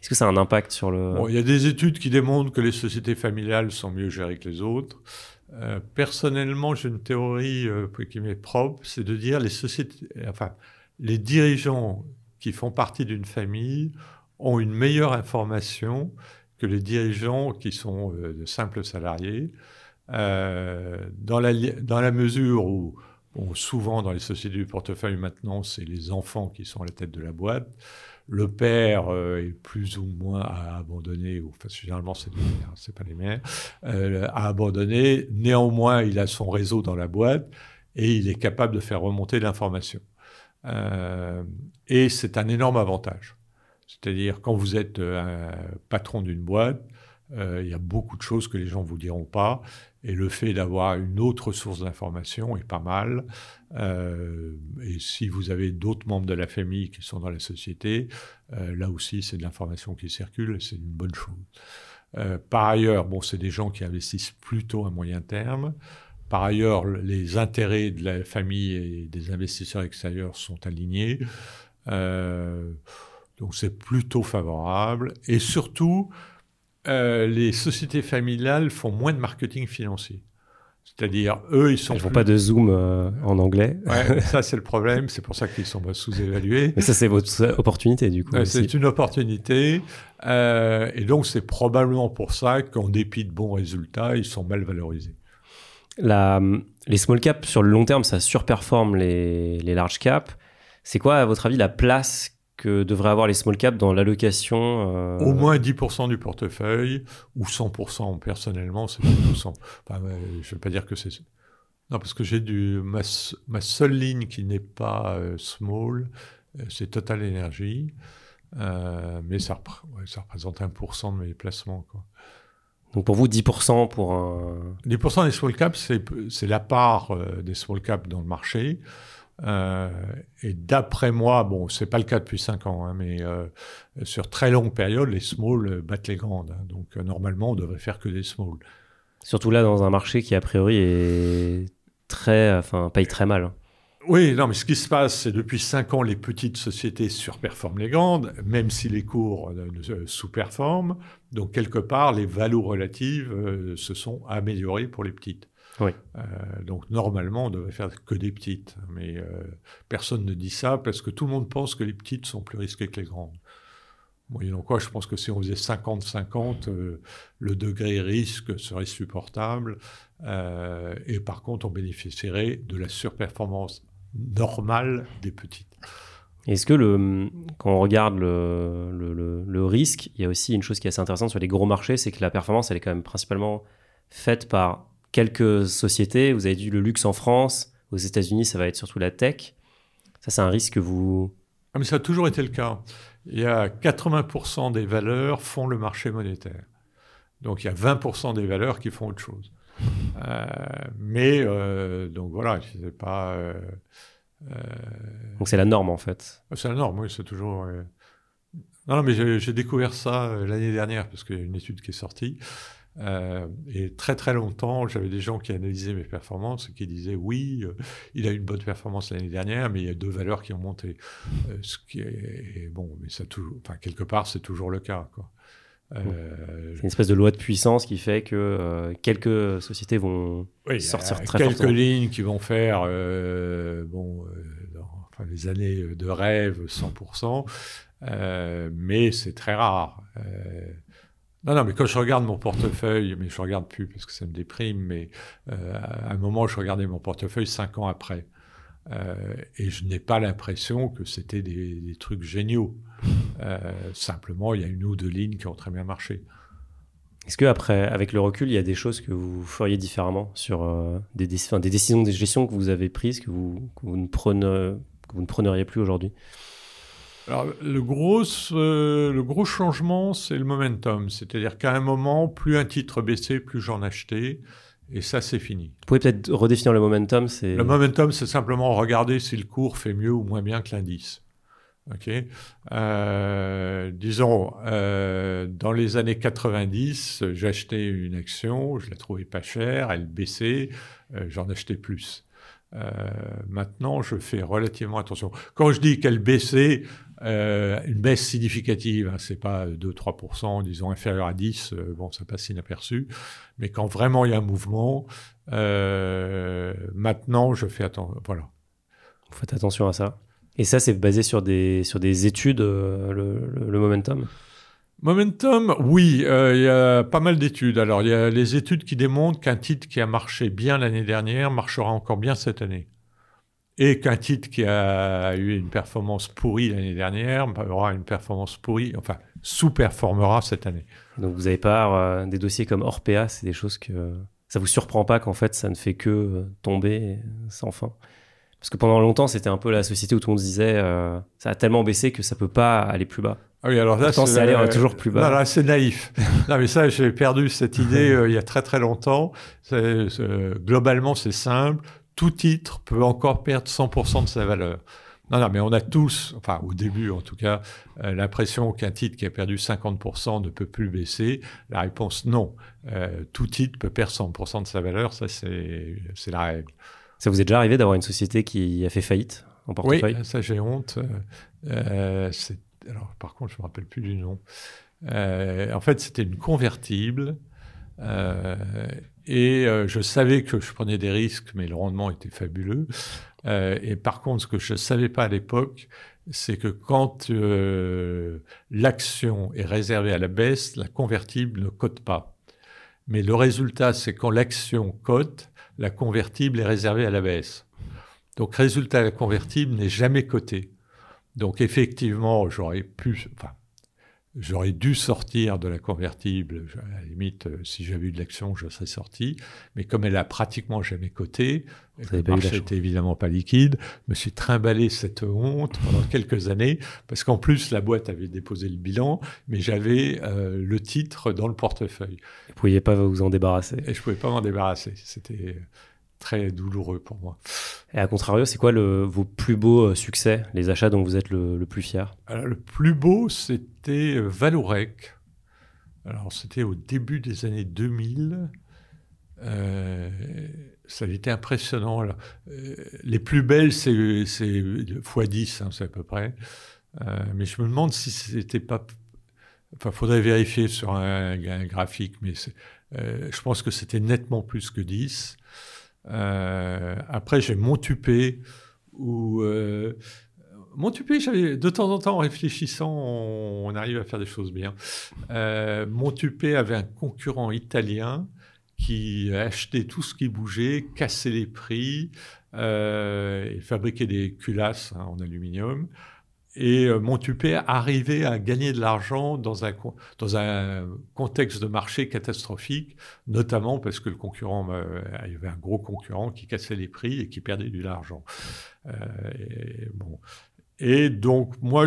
Est-ce que ça a un impact sur le. Bon, il y a des études qui démontrent que les sociétés familiales sont mieux gérées que les autres. Euh, personnellement, j'ai une théorie euh, qui m'est propre, c'est de dire les sociétés, enfin, les dirigeants qui font partie d'une famille ont une meilleure information que les dirigeants qui sont euh, de simples salariés, dans la, dans, la, mesure où, souvent dans les sociétés du portefeuille maintenant, c'est les enfants qui sont à la tête de la boîte le père euh, est plus ou moins à abandonner, ou enfin, généralement c'est c'est pas les mères, euh, a abandonné. Néanmoins, il a son réseau dans la boîte et il est capable de faire remonter l'information. Euh, et c'est un énorme avantage. C'est-à-dire quand vous êtes un patron d'une boîte, il y a beaucoup de choses que les gens vous diront pas et le fait d'avoir une autre source d'information est pas mal. Euh, et si vous avez d'autres membres de la famille qui sont dans la société, euh, là aussi, c'est de l'information qui circule et c'est une bonne chose. Euh, par ailleurs, bon, c'est des gens qui investissent plutôt à moyen terme. Par ailleurs, les intérêts de la famille et des investisseurs extérieurs sont alignés. donc c'est plutôt favorable. Et surtout, euh, les sociétés familiales font moins de marketing financier. C'est-à-dire, eux, ils sont. Ils font pas de zoom euh, en anglais. Ouais, ça, c'est le problème. C'est pour ça qu'ils sont sous-évalués. Mais ça, c'est votre opportunité, du coup. c'est une opportunité. Euh, et donc, c'est probablement pour ça qu'en dépit de bons résultats, ils sont mal valorisés. La, les small caps, sur le long terme, ça surperforme les, les large caps. C'est quoi, à votre avis, la place que devraient avoir les small caps dans l'allocation euh, Au moins 10% du portefeuille, ou 100% personnellement, c'est 100%. Enfin, je ne veux pas dire que c'est... Non, parce que j'ai du... Ma, ma, seule ligne qui n'est pas euh, small, euh, c'est Total Energy, mais ça, ça, représente 1% de mes placements. Quoi. Donc pour vous, 10% pour un... 10% des small caps, c'est la part des small caps dans le marché. Euh, et d'après moi, bon, c'est pas le cas depuis 5 ans, hein, mais euh, sur très longue période, les small battent les grandes. Hein. donc euh, normalement, on devrait faire que des small. Surtout là, dans un marché qui a priori est très, enfin, paye très mal. Hein. Oui, non, mais ce qui se passe, c'est depuis 5 ans, les petites sociétés surperforment les grandes, même si les cours sous-performent. Donc, quelque part, les valeurs relatives se sont améliorées pour les petites. Oui. Euh, donc normalement, on devrait faire que des petites, mais euh, personne ne dit ça parce que tout le monde pense que les petites sont plus risquées que les grandes. Moyennant quoi, je pense que si on faisait 50-50, euh, le degré risque serait supportable et par contre, on bénéficierait de la surperformance normale des petites. Est-ce que le, quand on regarde le, le, le, risque, il y a aussi une chose qui est assez intéressante sur les gros marchés, c'est que la performance, elle est quand même principalement faite par quelques sociétés. Vous avez dit le luxe en France. Aux États-Unis, ça va être surtout la tech. Ça, c'est un risque que vous. Ah, mais ça a toujours été le cas. Il y a 80% des valeurs font le marché monétaire. Donc il y a 20% des valeurs qui font autre chose. Euh, mais euh, donc voilà, c'est pas. Euh, donc c'est la norme en fait. C'est la norme, oui, c'est toujours. Non, non, mais j'ai découvert ça l'année dernière parce qu'il y a une étude qui est sortie. Euh, et très très longtemps, j'avais des gens qui analysaient mes performances et qui disaient oui, euh, il a eu une bonne performance l'année dernière, mais il y a deux valeurs qui ont monté. Euh, ce qui est bon, mais ça toujours, enfin quelque part, c'est toujours le cas. Quoi. c'est une espèce de loi de puissance qui fait que quelques sociétés vont sortir très quelques lignes qui vont faire bon, enfin, les années de rêve 100%, mais c'est très rare. Non, non, mais quand je regarde mon portefeuille, mais je ne regarde plus parce que ça me déprime, mais euh, à un moment, je regardais mon portefeuille cinq ans après. Euh, et je n'ai pas l'impression que c'était des, trucs géniaux. Euh, simplement, il y a une ou deux lignes qui ont très bien marché. Est-ce que après, avec le recul, il y a des choses que vous feriez différemment sur des, des, décisions de gestion que vous avez prises que vous, ne, prenez, que vous ne plus aujourd'hui? Alors, le gros, le gros changement, c'est le momentum. C'est-à-dire qu'à un moment, plus un titre baissait, plus j'en achetais. Et ça, c'est fini. Vous pouvez peut-être redéfinir le momentum Le momentum, c'est simplement regarder si le cours fait mieux ou moins bien que l'indice. Ok? Euh, disons, euh, dans les années 90, j'achetais une action, je la trouvais pas chère, elle baissait, euh, j'en achetais plus. maintenant, je fais relativement attention. Quand je dis qu'elle baissait, euh, une baisse significative, hein, c'est pas 2-3%, disons inférieur à 10, euh, bon, ça passe inaperçu. Mais quand vraiment il y a un mouvement, euh, maintenant, je fais attention. Voilà. Vous faites attention à ça. Et ça, c'est basé sur des, sur des études, le, momentum? Momentum, oui, il y a pas mal d'études. Alors, il y a les études qui démontrent qu'un titre qui a marché bien l'année dernière marchera encore bien cette année et qu'un titre qui a eu une performance pourrie l'année dernière aura une performance pourrie, enfin sous-performera cette année. Donc vous avez pas euh, des dossiers comme Orpea, c'est des choses que ça vous surprend pas qu'en fait ça ne fait que euh, tomber sans fin? Parce que pendant longtemps c'était un peu la société où tout le monde se disait euh, ça a tellement baissé que ça peut pas aller plus bas. Ah oui, alors là, c'est aller toujours plus bas. Non, là, c'est naïf. non, mais ça, j'ai perdu cette idée il y a très très longtemps. globalement, c'est simple tout titre peut encore perdre 100% de sa valeur. Non, non, mais on a tous, enfin au début en tout cas, euh, l'impression qu'un titre qui a perdu 50% ne peut plus baisser. La réponse non. Euh, tout titre peut perdre 100% de sa valeur, ça c'est la règle. Ça vous est déjà arrivé d'avoir une société qui a fait faillite en portefeuille? Oui, ça j'ai honte. Euh, alors par contre, je me rappelle plus du nom. en fait, c'était une convertible et je savais que je prenais des risques, mais le rendement était fabuleux. et par contre, ce que je ne savais pas à l'époque, c'est que quand l'action est réservée à la baisse, la convertible ne cote pas. Mais le résultat, c'est quand l'action cote, la convertible est réservée à la baisse. Donc, résultat, la convertible n'est jamais cotée. Donc, effectivement, j'aurais pu, enfin, J'aurais dû sortir de la convertible. À la limite, euh, si j'avais eu de l'action, je serais sorti. Mais comme elle a pratiquement jamais coté, le marché n'était évidemment pas liquide, je me suis trimballé cette honte pendant quelques années, parce qu'en plus, la boîte avait déposé le bilan, mais j'avais euh, le titre dans le portefeuille. Vous ne pouviez pas vous en débarrasser. Et je ne pouvais pas m'en débarrasser. C'était très douloureux pour moi. Et à contrario, c'est quoi le, vos plus beaux euh, succès, les achats dont vous êtes le, plus fier? Alors, Le plus beau, c'était euh, Valorec. Alors, c'était au début des années 2000. Euh, ça a été impressionnant. les plus belles, c'est x10, hein, c'est à peu près. mais je me demande si c'était pas. Enfin, faudrait vérifier sur un, un graphique, mais je pense que c'était nettement plus que 10. Euh, après, j'ai Montupé, où euh, de temps en temps, en réfléchissant, on, arrive à faire des choses bien. Euh, Montupé avait un concurrent italien qui achetait tout ce qui bougeait, cassait les prix, et fabriquait des culasses hein, en aluminium. Et euh, Montupé arrivait à gagner de l'argent dans un, dans un contexte de marché catastrophique, notamment parce que le concurrent, il y avait un gros concurrent qui cassait les prix et qui perdait de l'argent. Euh, et, bon. et donc, moi,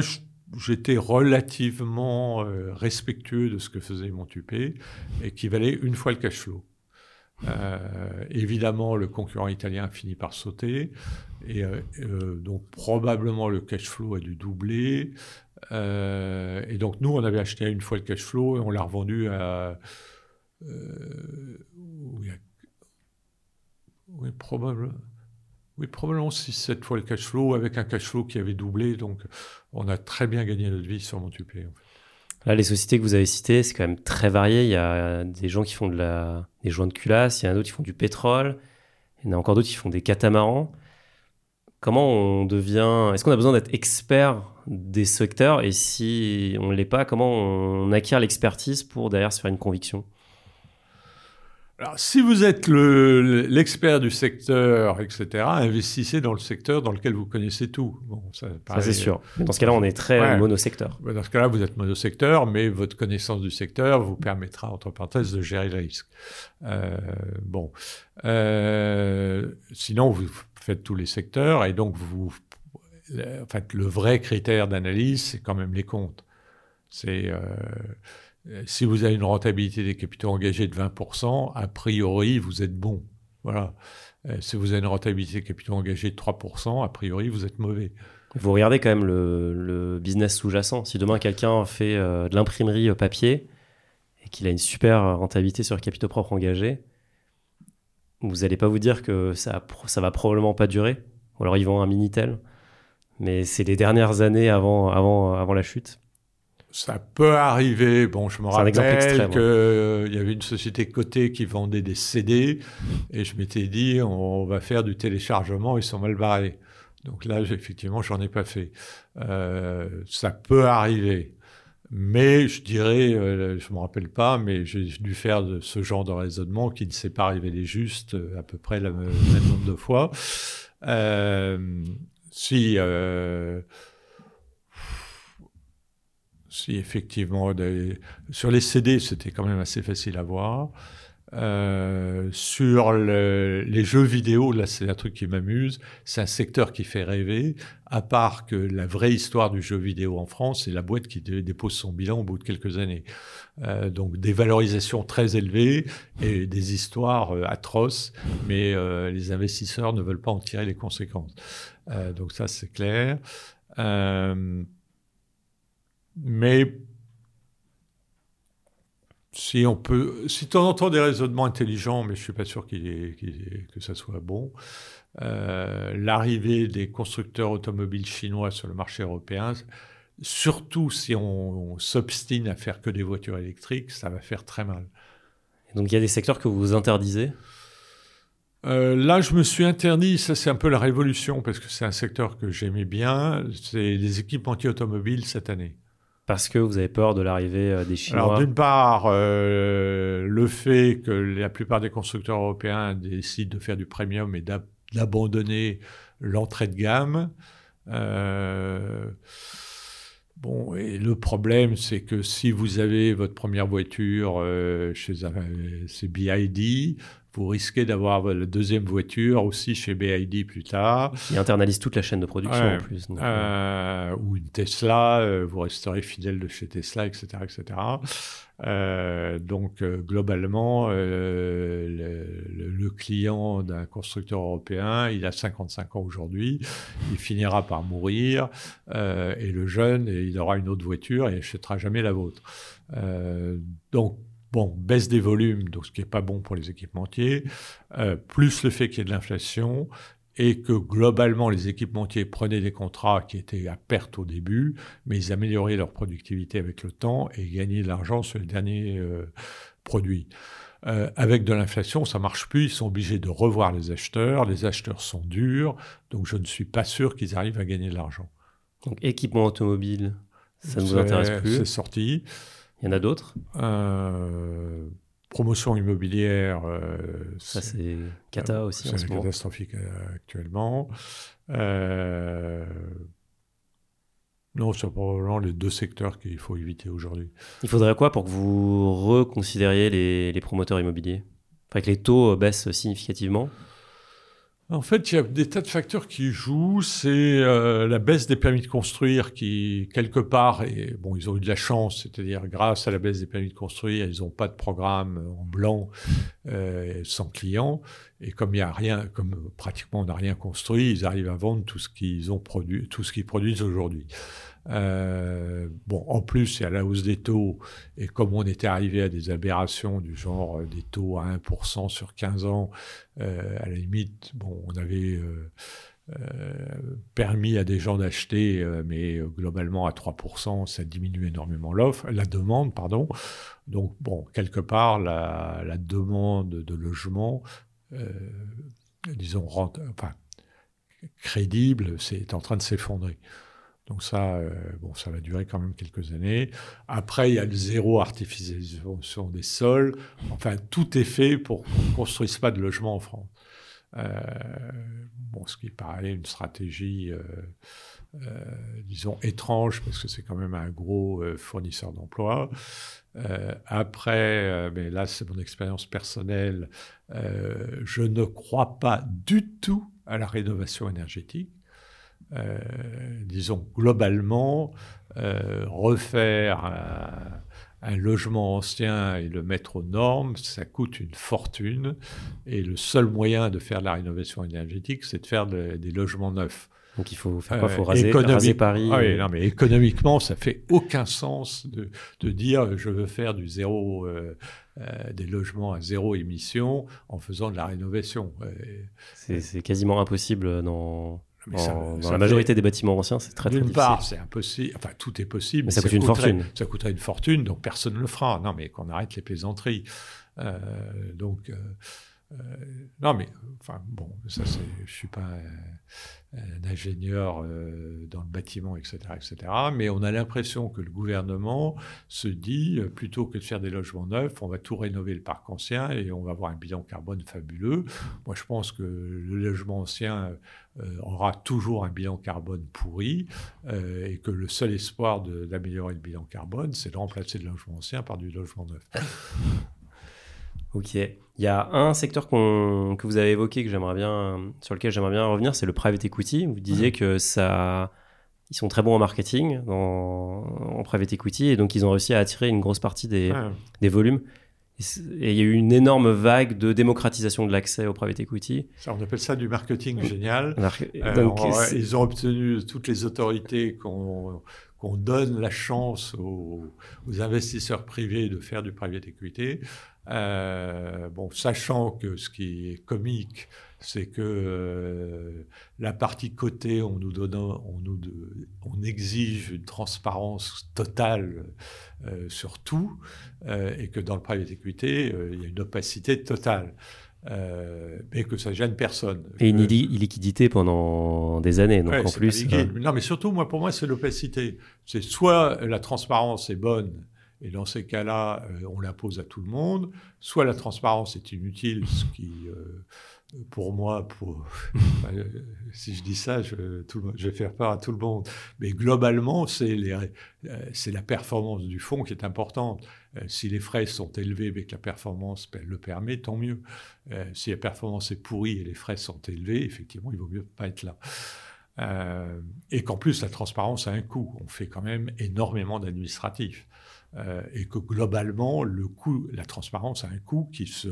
j'étais relativement euh, respectueux de ce que faisait Montupé et qui valait une fois le cash flow. Euh, évidemment, le concurrent italien a fini par sauter. Et euh, euh, donc, probablement, le cash flow a dû doubler. et donc, nous, on avait acheté une fois le cash flow et on l'a revendu à. oui, probablement. Oui, probablement 6-7 fois le cash flow avec un cash flow qui avait doublé. Donc, on a très bien gagné notre vie sur Montupé. En fait. Les sociétés que vous avez citées, c'est quand même très varié. Il y a des gens qui font de la, des joints de culasse, il y en a d'autres qui font du pétrole, il y en a encore d'autres qui font des catamarans. Comment on devient. Est-ce qu'on a besoin d'être expert des secteurs? Et si on ne l'est pas, comment on acquiert l'expertise pour derrière se faire une conviction? Alors, si vous êtes l'expert du secteur, etc., investissez dans le secteur dans lequel vous connaissez tout. Bon, ça, c'est sûr. dans ce cas-là, on est très monosecteur. Dans ce cas-là, vous êtes monosecteur, mais votre connaissance du secteur vous permettra, entre parenthèses, de gérer le risque. Euh, bon. Euh, sinon, vous faites tous les secteurs et donc vous. En fait, le vrai critère d'analyse, c'est quand même les comptes. C'est. Euh, si vous avez une rentabilité des capitaux engagés de 20%, a priori, vous êtes bon. Voilà. Euh, si vous avez une rentabilité des capitaux engagés de 3%, a priori, vous êtes mauvais. Vous regardez quand même le, business sous-jacent. Si demain quelqu'un fait euh, de l'imprimerie papier et qu'il a une super rentabilité sur capitaux propres engagés, vous n'allez pas vous dire que ça, ça va probablement pas durer. Ou alors ils vont un Minitel. Mais c'est les dernières années avant, avant, avant la chute. Ça peut arriver. Bon, je me rappelle qu'il euh, y avait une société cotée qui vendait des CD et je m'étais dit, on, va faire du téléchargement, ils sont mal barrés. Donc là, effectivement, j'en ai pas fait. Euh, ça peut arriver. Mais je dirais, euh, je me rappelle pas, mais j'ai dû faire de ce genre de raisonnement qui ne s'est pas révélé juste à peu près le même nombre de fois. si si effectivement, sur les CD, c'était quand même assez facile à voir. Euh, sur les jeux vidéo, là c'est un truc qui m'amuse, c'est un secteur qui fait rêver, à part que la vraie histoire du jeu vidéo en France, c'est la boîte qui dépose son bilan au bout de quelques années. Euh, donc des valorisations très élevées et des histoires euh, atroces, mais les investisseurs ne veulent pas en tirer les conséquences. donc ça c'est clair. Mais si on peut, si temps en temps des raisonnements intelligents, mais je suis pas sûr qu'il que ça soit bon, euh, l'arrivée des constructeurs automobiles chinois sur le marché européen, surtout si on, s'obstine à faire que des voitures électriques, ça va faire très mal. Donc il y a des secteurs que vous interdisez? Euh, là, je me suis interdit, ça c'est un peu la révolution, parce que c'est un secteur que j'aimais bien, c'est les équipementiers automobiles cette année. Parce que vous avez peur de l'arrivée euh, des Chinois Alors d'une part, euh, le fait que la plupart des constructeurs européens décident de faire du premium et d'abandonner l'entrée de gamme. Bon, et le problème, c'est que si vous avez votre première voiture chez BID, vous risquez d'avoir la deuxième voiture aussi chez BID plus tard. Qui internalise toute la chaîne de production en plus. Euh, ou une Tesla, euh, vous resterez fidèle de chez Tesla, etc. etc. Euh, donc globalement, le, le, client d'un constructeur européen, il a 55 ans aujourd'hui, il finira par mourir, et le jeune, il aura une autre voiture et n'achètera jamais la vôtre. donc Bon, baisse des volumes, donc ce qui n'est pas bon pour les équipementiers, euh, plus le fait qu'il y ait de l'inflation et que globalement les équipementiers prenaient des contrats qui étaient à perte au début, mais ils amélioraient leur productivité avec le temps et gagnaient de l'argent sur les derniers euh, produits. Euh, avec de l'inflation, ça marche plus. Ils sont obligés de revoir les acheteurs. Les acheteurs sont durs, donc je ne suis pas sûr qu'ils arrivent à gagner de l'argent. Donc équipement automobile, ça ne vous intéresse plus C'est sorti. Il y en a d'autres? Euh, Promotion immobilière. Euh, ça, c'est cata aussi. C'est catastrophique euh, actuellement. Euh, non, c'est probablement les deux secteurs qu'il faut éviter aujourd'hui. Il faudrait quoi pour que vous reconsidériez les, les promoteurs immobiliers? Enfin, que les taux baissent significativement? En fait, il y a des tas de facteurs qui jouent. C'est euh, la baisse des permis de construire qui, quelque part, et bon, ils ont eu de la chance, c'est-à-dire grâce à la baisse des permis de construire, ils n'ont pas de programme en blanc euh, sans clients. Et comme il y a rien, comme pratiquement on n'a rien construit, ils arrivent à vendre tout ce qu'ils ont produit, tout ce qu'ils produisent aujourd'hui. Euh, bon, en plus, y a la hausse des taux, et comme on était arrivé à des aberrations du genre euh, des taux à 1% sur 15 ans, euh, à la limite, bon, on avait permis à des gens d'acheter, mais globalement à 3%, ça diminue énormément l'offre, la demande, pardon. Donc, bon, quelque part, la, demande de logement, disons, crédible, c'est en train de s'effondrer. Donc ça, euh, bon, ça va durer quand même quelques années. Après, il y a le zéro artificialisation des sols. Enfin, tout est fait pour qu'on ne construise pas de logements en France. Euh, bon, ce qui paraît une stratégie, euh, disons, étrange, parce que c'est quand même un gros fournisseur d'emplois. après, mais là, c'est mon expérience personnelle, je ne crois pas du tout à la rénovation énergétique. Euh, disons, globalement, euh, refaire un, logement ancien et le mettre aux normes, ça coûte une fortune. Et le seul moyen de faire de la rénovation énergétique, c'est de faire des logements neufs. Donc il faut faire quoi euh, raser, Paris ah oui, non, mais économiquement, ça fait aucun sens de, de dire je veux faire du zéro, des logements à zéro émission en faisant de la rénovation. C'est quasiment impossible dans dans la majorité des bâtiments anciens, c'est très, très difficile. D'une part, c'est impossible. Enfin, tout est possible. Mais ça, coûte une fortune. Ça coûterait une fortune, donc personne ne le fera. Non, mais qu'on arrête les plaisanteries. Euh, donc, euh, euh, non, mais enfin bon, ça, c'est, je suis pas un, ingénieur euh, dans le bâtiment, etc., etc. Mais on a l'impression que le gouvernement se dit euh, plutôt que de faire des logements neufs, on va tout rénover le parc ancien et on va avoir un bilan carbone fabuleux. Moi, je pense que le logement ancien aura toujours un bilan carbone pourri et que le seul espoir d'améliorer le bilan carbone, c'est de remplacer le logement ancien par du logement neuf. Ok. Il y a un secteur que vous avez évoqué que j'aimerais bien, sur lequel j'aimerais bien revenir, c'est le private equity. Vous disiez que ça, ils sont très bons en marketing, en private equity, et donc ils ont réussi à attirer une grosse partie des, des volumes. Et il y a eu une énorme vague de démocratisation de l'accès au private equity. Ça, on appelle ça du marketing génial. Euh, ils ont obtenu toutes les autorités qu'on donne la chance aux, investisseurs privés de faire du private equity. Euh, bon, sachant que ce qui est comique, c'est que euh, la partie cotée, on nous donne, on, nous on exige une transparence totale euh, sur tout, et que dans le private equity, il y a une opacité totale. Mais que ça gêne personne. Et une illiquidité pendant des années, donc en plus. Non, mais surtout, moi, pour moi, c'est l'opacité. C'est soit la transparence est bonne, et dans ces cas-là, on l'impose à tout le monde, soit la transparence est inutile, ce qui pour moi, euh, si je dis ça, je, vais faire peur à tout le monde. Mais globalement, c'est euh, la performance du fonds qui est importante. Euh, si les frais sont élevés mais que la performance le permet, tant mieux. si la performance est pourrie et les frais sont élevés, effectivement, il vaut mieux pas être là. et qu'en plus, la transparence a un coût. On fait quand même énormément d'administratifs. Et que globalement, le coût, la transparence a un coût qui se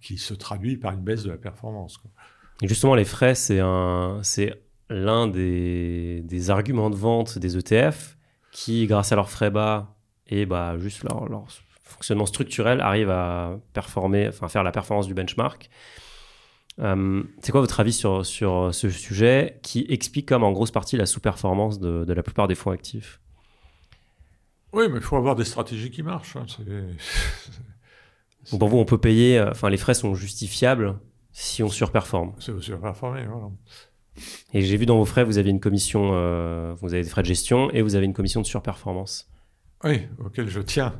qui se traduit par une baisse de la performance. Justement, les frais, c'est l'un des, des, arguments de vente des ETF qui, grâce à leurs frais bas et bah, juste leur, fonctionnement structurel, arrivent à performer, enfin, faire la performance du benchmark. Euh, c'est quoi votre avis sur, sur ce sujet qui explique comme en grosse partie la sous-performance de, la plupart des fonds actifs? Oui, mais il faut avoir des stratégies qui marchent. Hein. Donc pour vous, on peut payer, euh, enfin les frais sont justifiables si on surperforme. C'est surperformer, voilà. Et j'ai vu dans vos frais, vous avez une commission, euh, vous avez des frais de gestion et vous avez une commission de surperformance. Oui, auquel je tiens.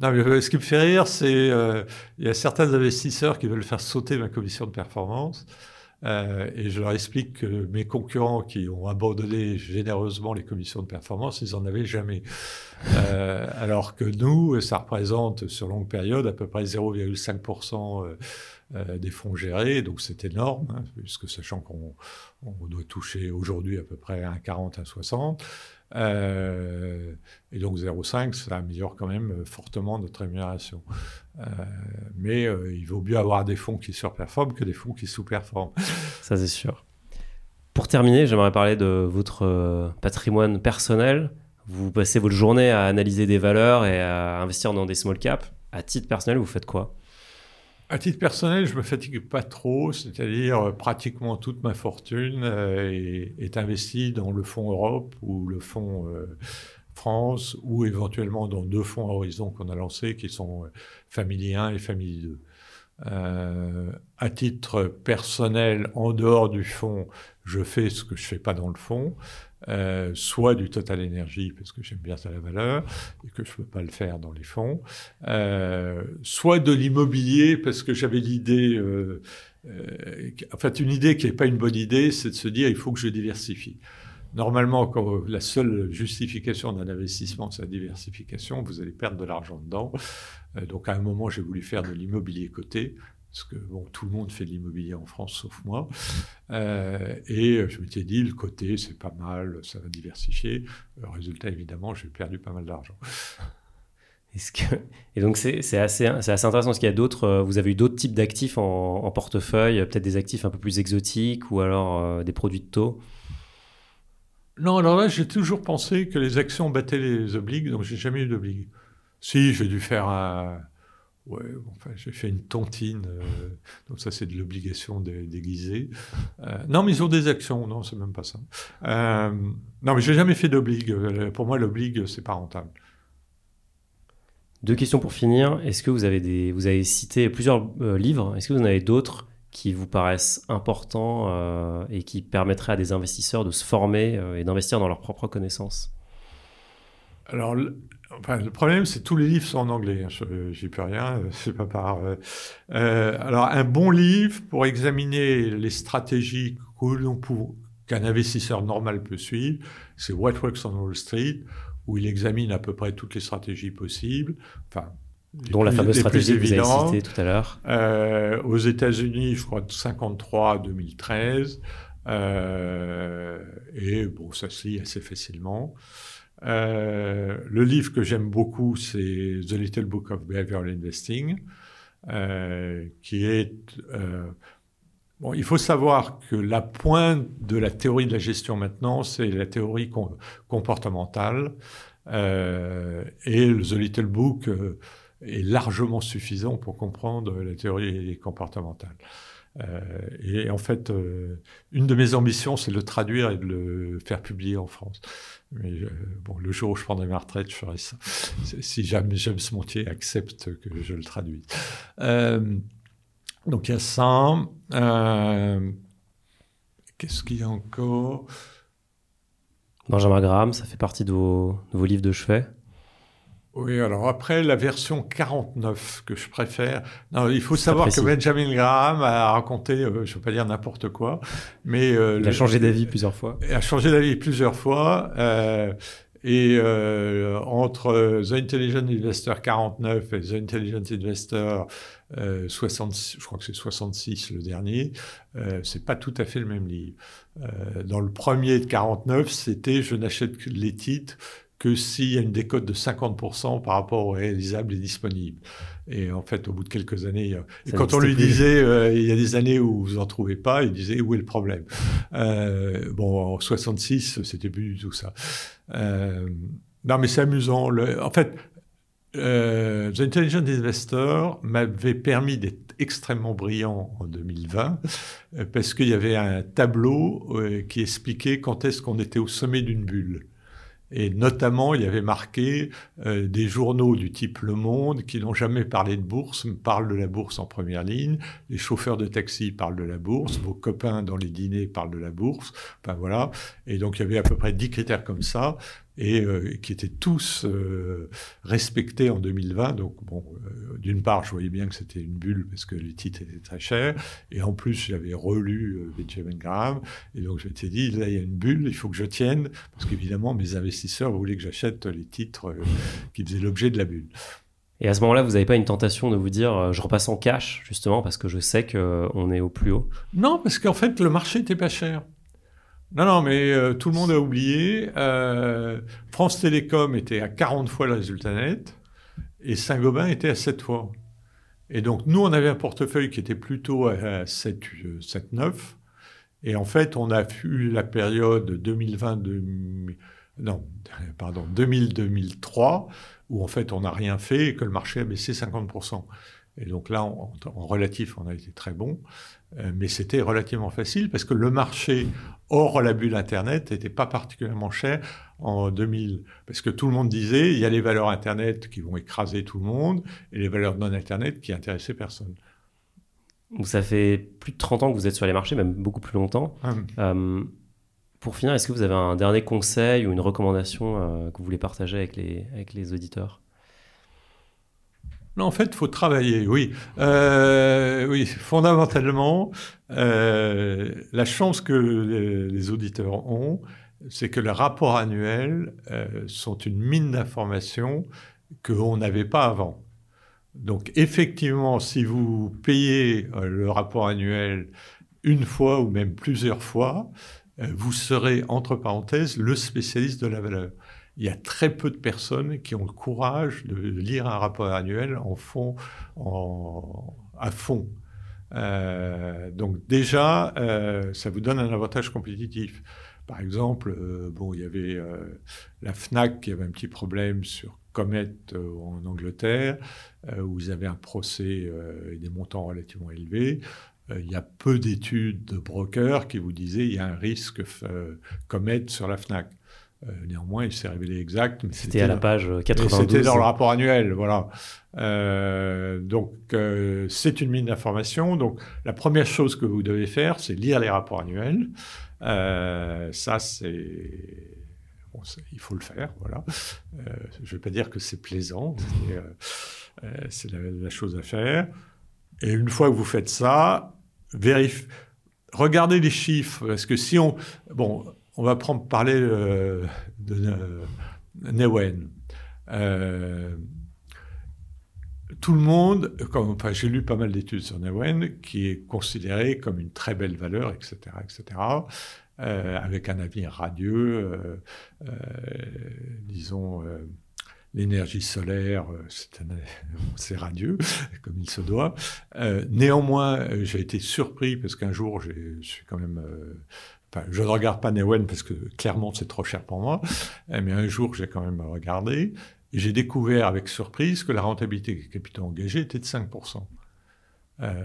Non, mais euh, ce qui me fait rire, c'est il y a certains investisseurs qui veulent faire sauter ma commission de performance. Euh, et je leur explique que mes concurrents qui ont abandonné généreusement les commissions de performance, ils n'en avaient jamais. Euh, alors que nous, ça représente sur longue période à peu près 0,5% euh, des fonds gérés, donc c'est énorme, hein, puisque sachant qu'on on doit toucher aujourd'hui à peu près 1,40 à 60. Euh, et donc 0,5, ça améliore quand même fortement notre rémunération. Euh, mais euh, il vaut mieux avoir des fonds qui surperforment que des fonds qui sous-performent. Ça, c'est sûr. Pour terminer, j'aimerais parler de votre patrimoine personnel. Vous passez votre journée à analyser des valeurs et à investir dans des small caps. À titre personnel, vous faites quoi? À titre personnel, je me fatigue pas trop, c'est-à-dire euh, pratiquement toute ma fortune euh, est, investie dans le fonds Europe ou le fonds euh, France ou éventuellement dans deux fonds Horizon qu'on a lancés qui sont Famille 1 et Famille 2. à titre personnel, en dehors du fonds, je fais ce que je fais pas dans le fonds. Euh, soit du Total Energy, parce que j'aime bien ça la valeur, et que je ne peux pas le faire dans les fonds, euh, soit de l'immobilier, parce que j'avais l'idée, euh, euh en fait une idée qui n'est pas une bonne idée, c'est de se dire il faut que je diversifie. Normalement, quand la seule justification d'un investissement, c'est la diversification, vous allez perdre de l'argent dedans. donc à un moment, j'ai voulu faire de l'immobilier coté parce que bon, tout le monde fait de l'immobilier en France sauf moi. Euh, et je m'étais dit, le côté, c'est pas mal, ça va diversifier. Le résultat, évidemment, j'ai perdu pas mal d'argent. Que... Et donc, c'est assez, assez intéressant parce qu'il y a d'autres, euh, vous avez eu d'autres types d'actifs en, portefeuille, peut-être des actifs un peu plus exotiques ou alors euh, des produits de taux? Non, alors là, j'ai toujours pensé que les actions battaient les obligues, donc j'ai jamais eu d'obligues. Si, j'ai dû faire un Ouais, enfin, j'ai fait une tontine, euh, donc ça c'est de l'obligation déguisée. Euh, non, mais ils ont des actions, non, c'est même pas ça. Euh, non, mais j'ai jamais fait d'oblig. Pour moi, l'oblig, c'est pas rentable. Deux questions pour finir. Est-ce que vous avez des, vous avez cité plusieurs livres? Est-ce que vous en avez d'autres qui vous paraissent importants et qui permettraient à des investisseurs de se former et d'investir dans leurs propres connaissances? Alors, le problème, c'est que tous les livres sont en anglais. Hein. J'y peux rien. Euh, c'est pas par. Euh, euh, alors, un bon livre pour examiner les stratégies qu'un investisseur normal peut suivre, c'est What Works on Wall Street, où il examine à peu près toutes les stratégies possibles. Enfin, dont la fameuse stratégie que vous avez citée tout à l'heure. Euh, aux États-Unis, je crois de 53 à 2013. Euh, et bon, ça se lit assez facilement. Euh, le livre que j'aime beaucoup, c'est The Little Book of Behavioral Investing, euh, qui est... Euh, bon, il faut savoir que la pointe de la théorie de la gestion maintenant, c'est la théorie comportementale. et The Little Book est largement suffisant pour comprendre la théorie comportementale. Et en fait, une de mes ambitions, c'est de le traduire et de le faire publier en France. Mais bon, le jour où je prendrai ma retraite, je ferai ça. Si jamais James Montier accepte que je le traduise. donc il y a ça. Qu'est-ce qu'il y a encore? Benjamin Graham, ça fait partie de vos, livres de chevet oui, alors après, la version 49 que je préfère. Non, il faut savoir que Benjamin Graham a raconté, euh, je ne veux pas dire n'importe quoi, mais... Euh, il a changé d'avis plusieurs fois. Il a changé d'avis plusieurs fois. Euh, et entre The Intelligent Investor 49 et The Intelligent Investor 66, je crois que c'est 66 le dernier, c'est pas tout à fait le même livre. dans le premier de 49, c'était je n'achète que les titres que s'il y a une décote de 50% par rapport aux réalisables et disponibles. Et en fait, au bout de quelques années, et quand on lui disait, euh, il y a des années où vous en trouvez pas, il disait où est le problème? Euh, Bon, en 66, c'était plus du tout ça. Euh, non, mais c'est amusant. Le, en fait, euh, The Intelligent Investor m'avait permis d'être extrêmement brillant en 2020 parce qu'il y avait un tableau qui expliquait quand est-ce qu'on était au sommet d'une bulle. Et notamment, il y avait marqué euh, des journaux du type Le Monde qui n'ont jamais parlé de bourse, parlent de la bourse en première ligne. Les chauffeurs de taxi parlent de la bourse. Vos copains dans les dîners parlent de la bourse. Enfin voilà. Et donc, il y avait à peu près 10 critères comme ça et euh, qui étaient tous euh, respectés en 2020. Donc, bon, euh, d'une part, je voyais bien que c'était une bulle parce que les titres étaient très chers, et en plus, j'avais relu Benjamin Graham, et donc je m'étais dit, là, il y a une bulle, il faut que je tienne, parce qu'évidemment, mes investisseurs voulaient que j'achète les titres qui faisaient l'objet de la bulle. Et à ce moment-là, vous n'avez pas une tentation de vous dire, je repasse en cash, justement, parce que je sais qu'on est au plus haut? Non, parce qu'en fait, le marché n'était pas cher. Non, non, mais euh, tout le monde a oublié. Euh, France Télécom était à 40 fois le résultat net et Saint-Gobain était à 7 fois. Et donc, nous, on avait un portefeuille qui était plutôt à 7, 7 9. Et en fait, on a eu la période 2020, non, pardon, 2000-2003, où en fait, on n'a rien fait et que le marché a baissé 50%. Et donc là, en, relatif, on a été très bon. Euh, mais c'était relativement facile parce que le marché hors la bulle Internet n'était pas particulièrement cher en 2000. Parce que tout le monde disait, il y a les valeurs Internet qui vont écraser tout le monde et les valeurs non Internet qui intéressaient personne. ça fait plus de 30 ans que vous êtes sur les marchés, même beaucoup plus longtemps. Hum. Euh, pour finir, est-ce que vous avez un dernier conseil ou une recommandation euh, que vous voulez partager avec les, avec les auditeurs? En fait, il faut travailler, oui. Euh, oui, fondamentalement, euh, la chance que les, auditeurs ont, c'est que les rapports annuels euh, sont une mine d'informations qu'on n'avait pas avant. Donc, effectivement, si vous payez le rapport annuel une fois ou même plusieurs fois, vous serez, entre parenthèses, le spécialiste de la valeur il y a très peu de personnes qui ont le courage de lire un rapport annuel en fond, à fond. Euh, donc déjà, euh, ça vous donne un avantage compétitif. Par exemple, euh, bon, il y avait la Fnac qui avait un petit problème sur Comet en Angleterre, où ils avaient un procès et des montants relativement élevés. il y a peu d'études de brokers qui vous disaient il y a un risque Comet sur la Fnac. Euh, néanmoins, il s'est révélé exact. C'était à la page 92. C'était dans le rapport annuel, voilà. Euh, donc, euh, c'est une mine d'informations. Donc, la première chose que vous devez faire, c'est lire les rapports annuels. ça, c'est il faut le faire, voilà. je ne vais pas dire que c'est plaisant, c'est la, la, chose à faire. Et une fois que vous faites ça, vérifiez, regardez les chiffres, parce que si on, bon, on va prendre, parler euh, de euh, Newen. Euh, tout le monde, j'ai lu pas mal d'études sur Newen, qui est considéré comme une très belle valeur, etc., etc., avec un avenir radieux, disons l'énergie solaire, c'est radieux, comme il se doit. néanmoins, j'ai été surpris parce qu'un jour, je suis quand même je ne regarde pas Newen parce que clairement c'est trop cher pour moi, eh, mais un jour j'ai quand même regardé j'ai découvert avec surprise que la rentabilité des capitaux engagés était de 5%. Euh,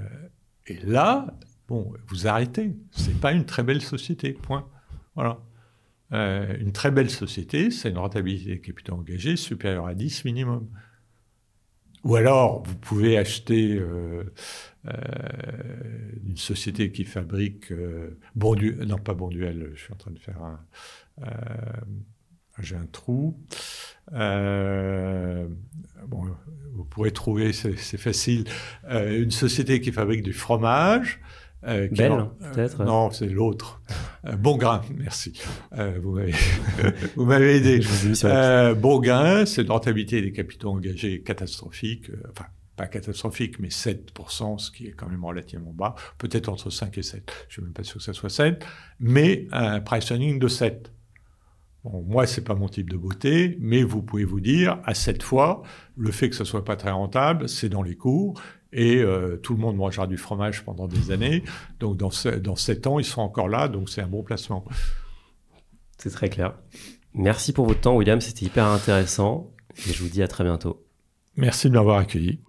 et là, bon, vous arrêtez. C'est pas une très belle société, point. Voilà. Euh, une très belle société, c'est une rentabilité des capitaux engagés supérieure à 10 minimum. Ou alors, vous pouvez acheter euh, euh, une société qui fabrique euh, non pas Bonduel, je suis en train de faire un, euh, j'ai un trou. Bon, vous pourrez trouver, c'est facile, une société qui fabrique du fromage. Euh, Belle, peut-être Non, c'est l'autre. bon grain, merci. vous m'avez aidé. bon grain, c'est une rentabilité des capitaux engagés catastrophique. enfin, pas catastrophique, mais 7%, ce qui est quand même relativement bas, peut-être entre 5 et 7. Je ne suis même pas sûr que ça soit 7, mais un price earning de 7. Bon, moi, c'est pas mon type de beauté, mais vous pouvez vous dire, à 7 fois, le fait que ce soit pas très rentable, c'est dans les cours, et euh, tout le monde mangera du fromage pendant des années, donc dans, dans 7 ans, ils sont encore là, donc c'est un bon placement. C'est très clair. Merci pour votre temps, William, c'était hyper intéressant, et je vous dis à très bientôt. Merci de m'avoir accueilli.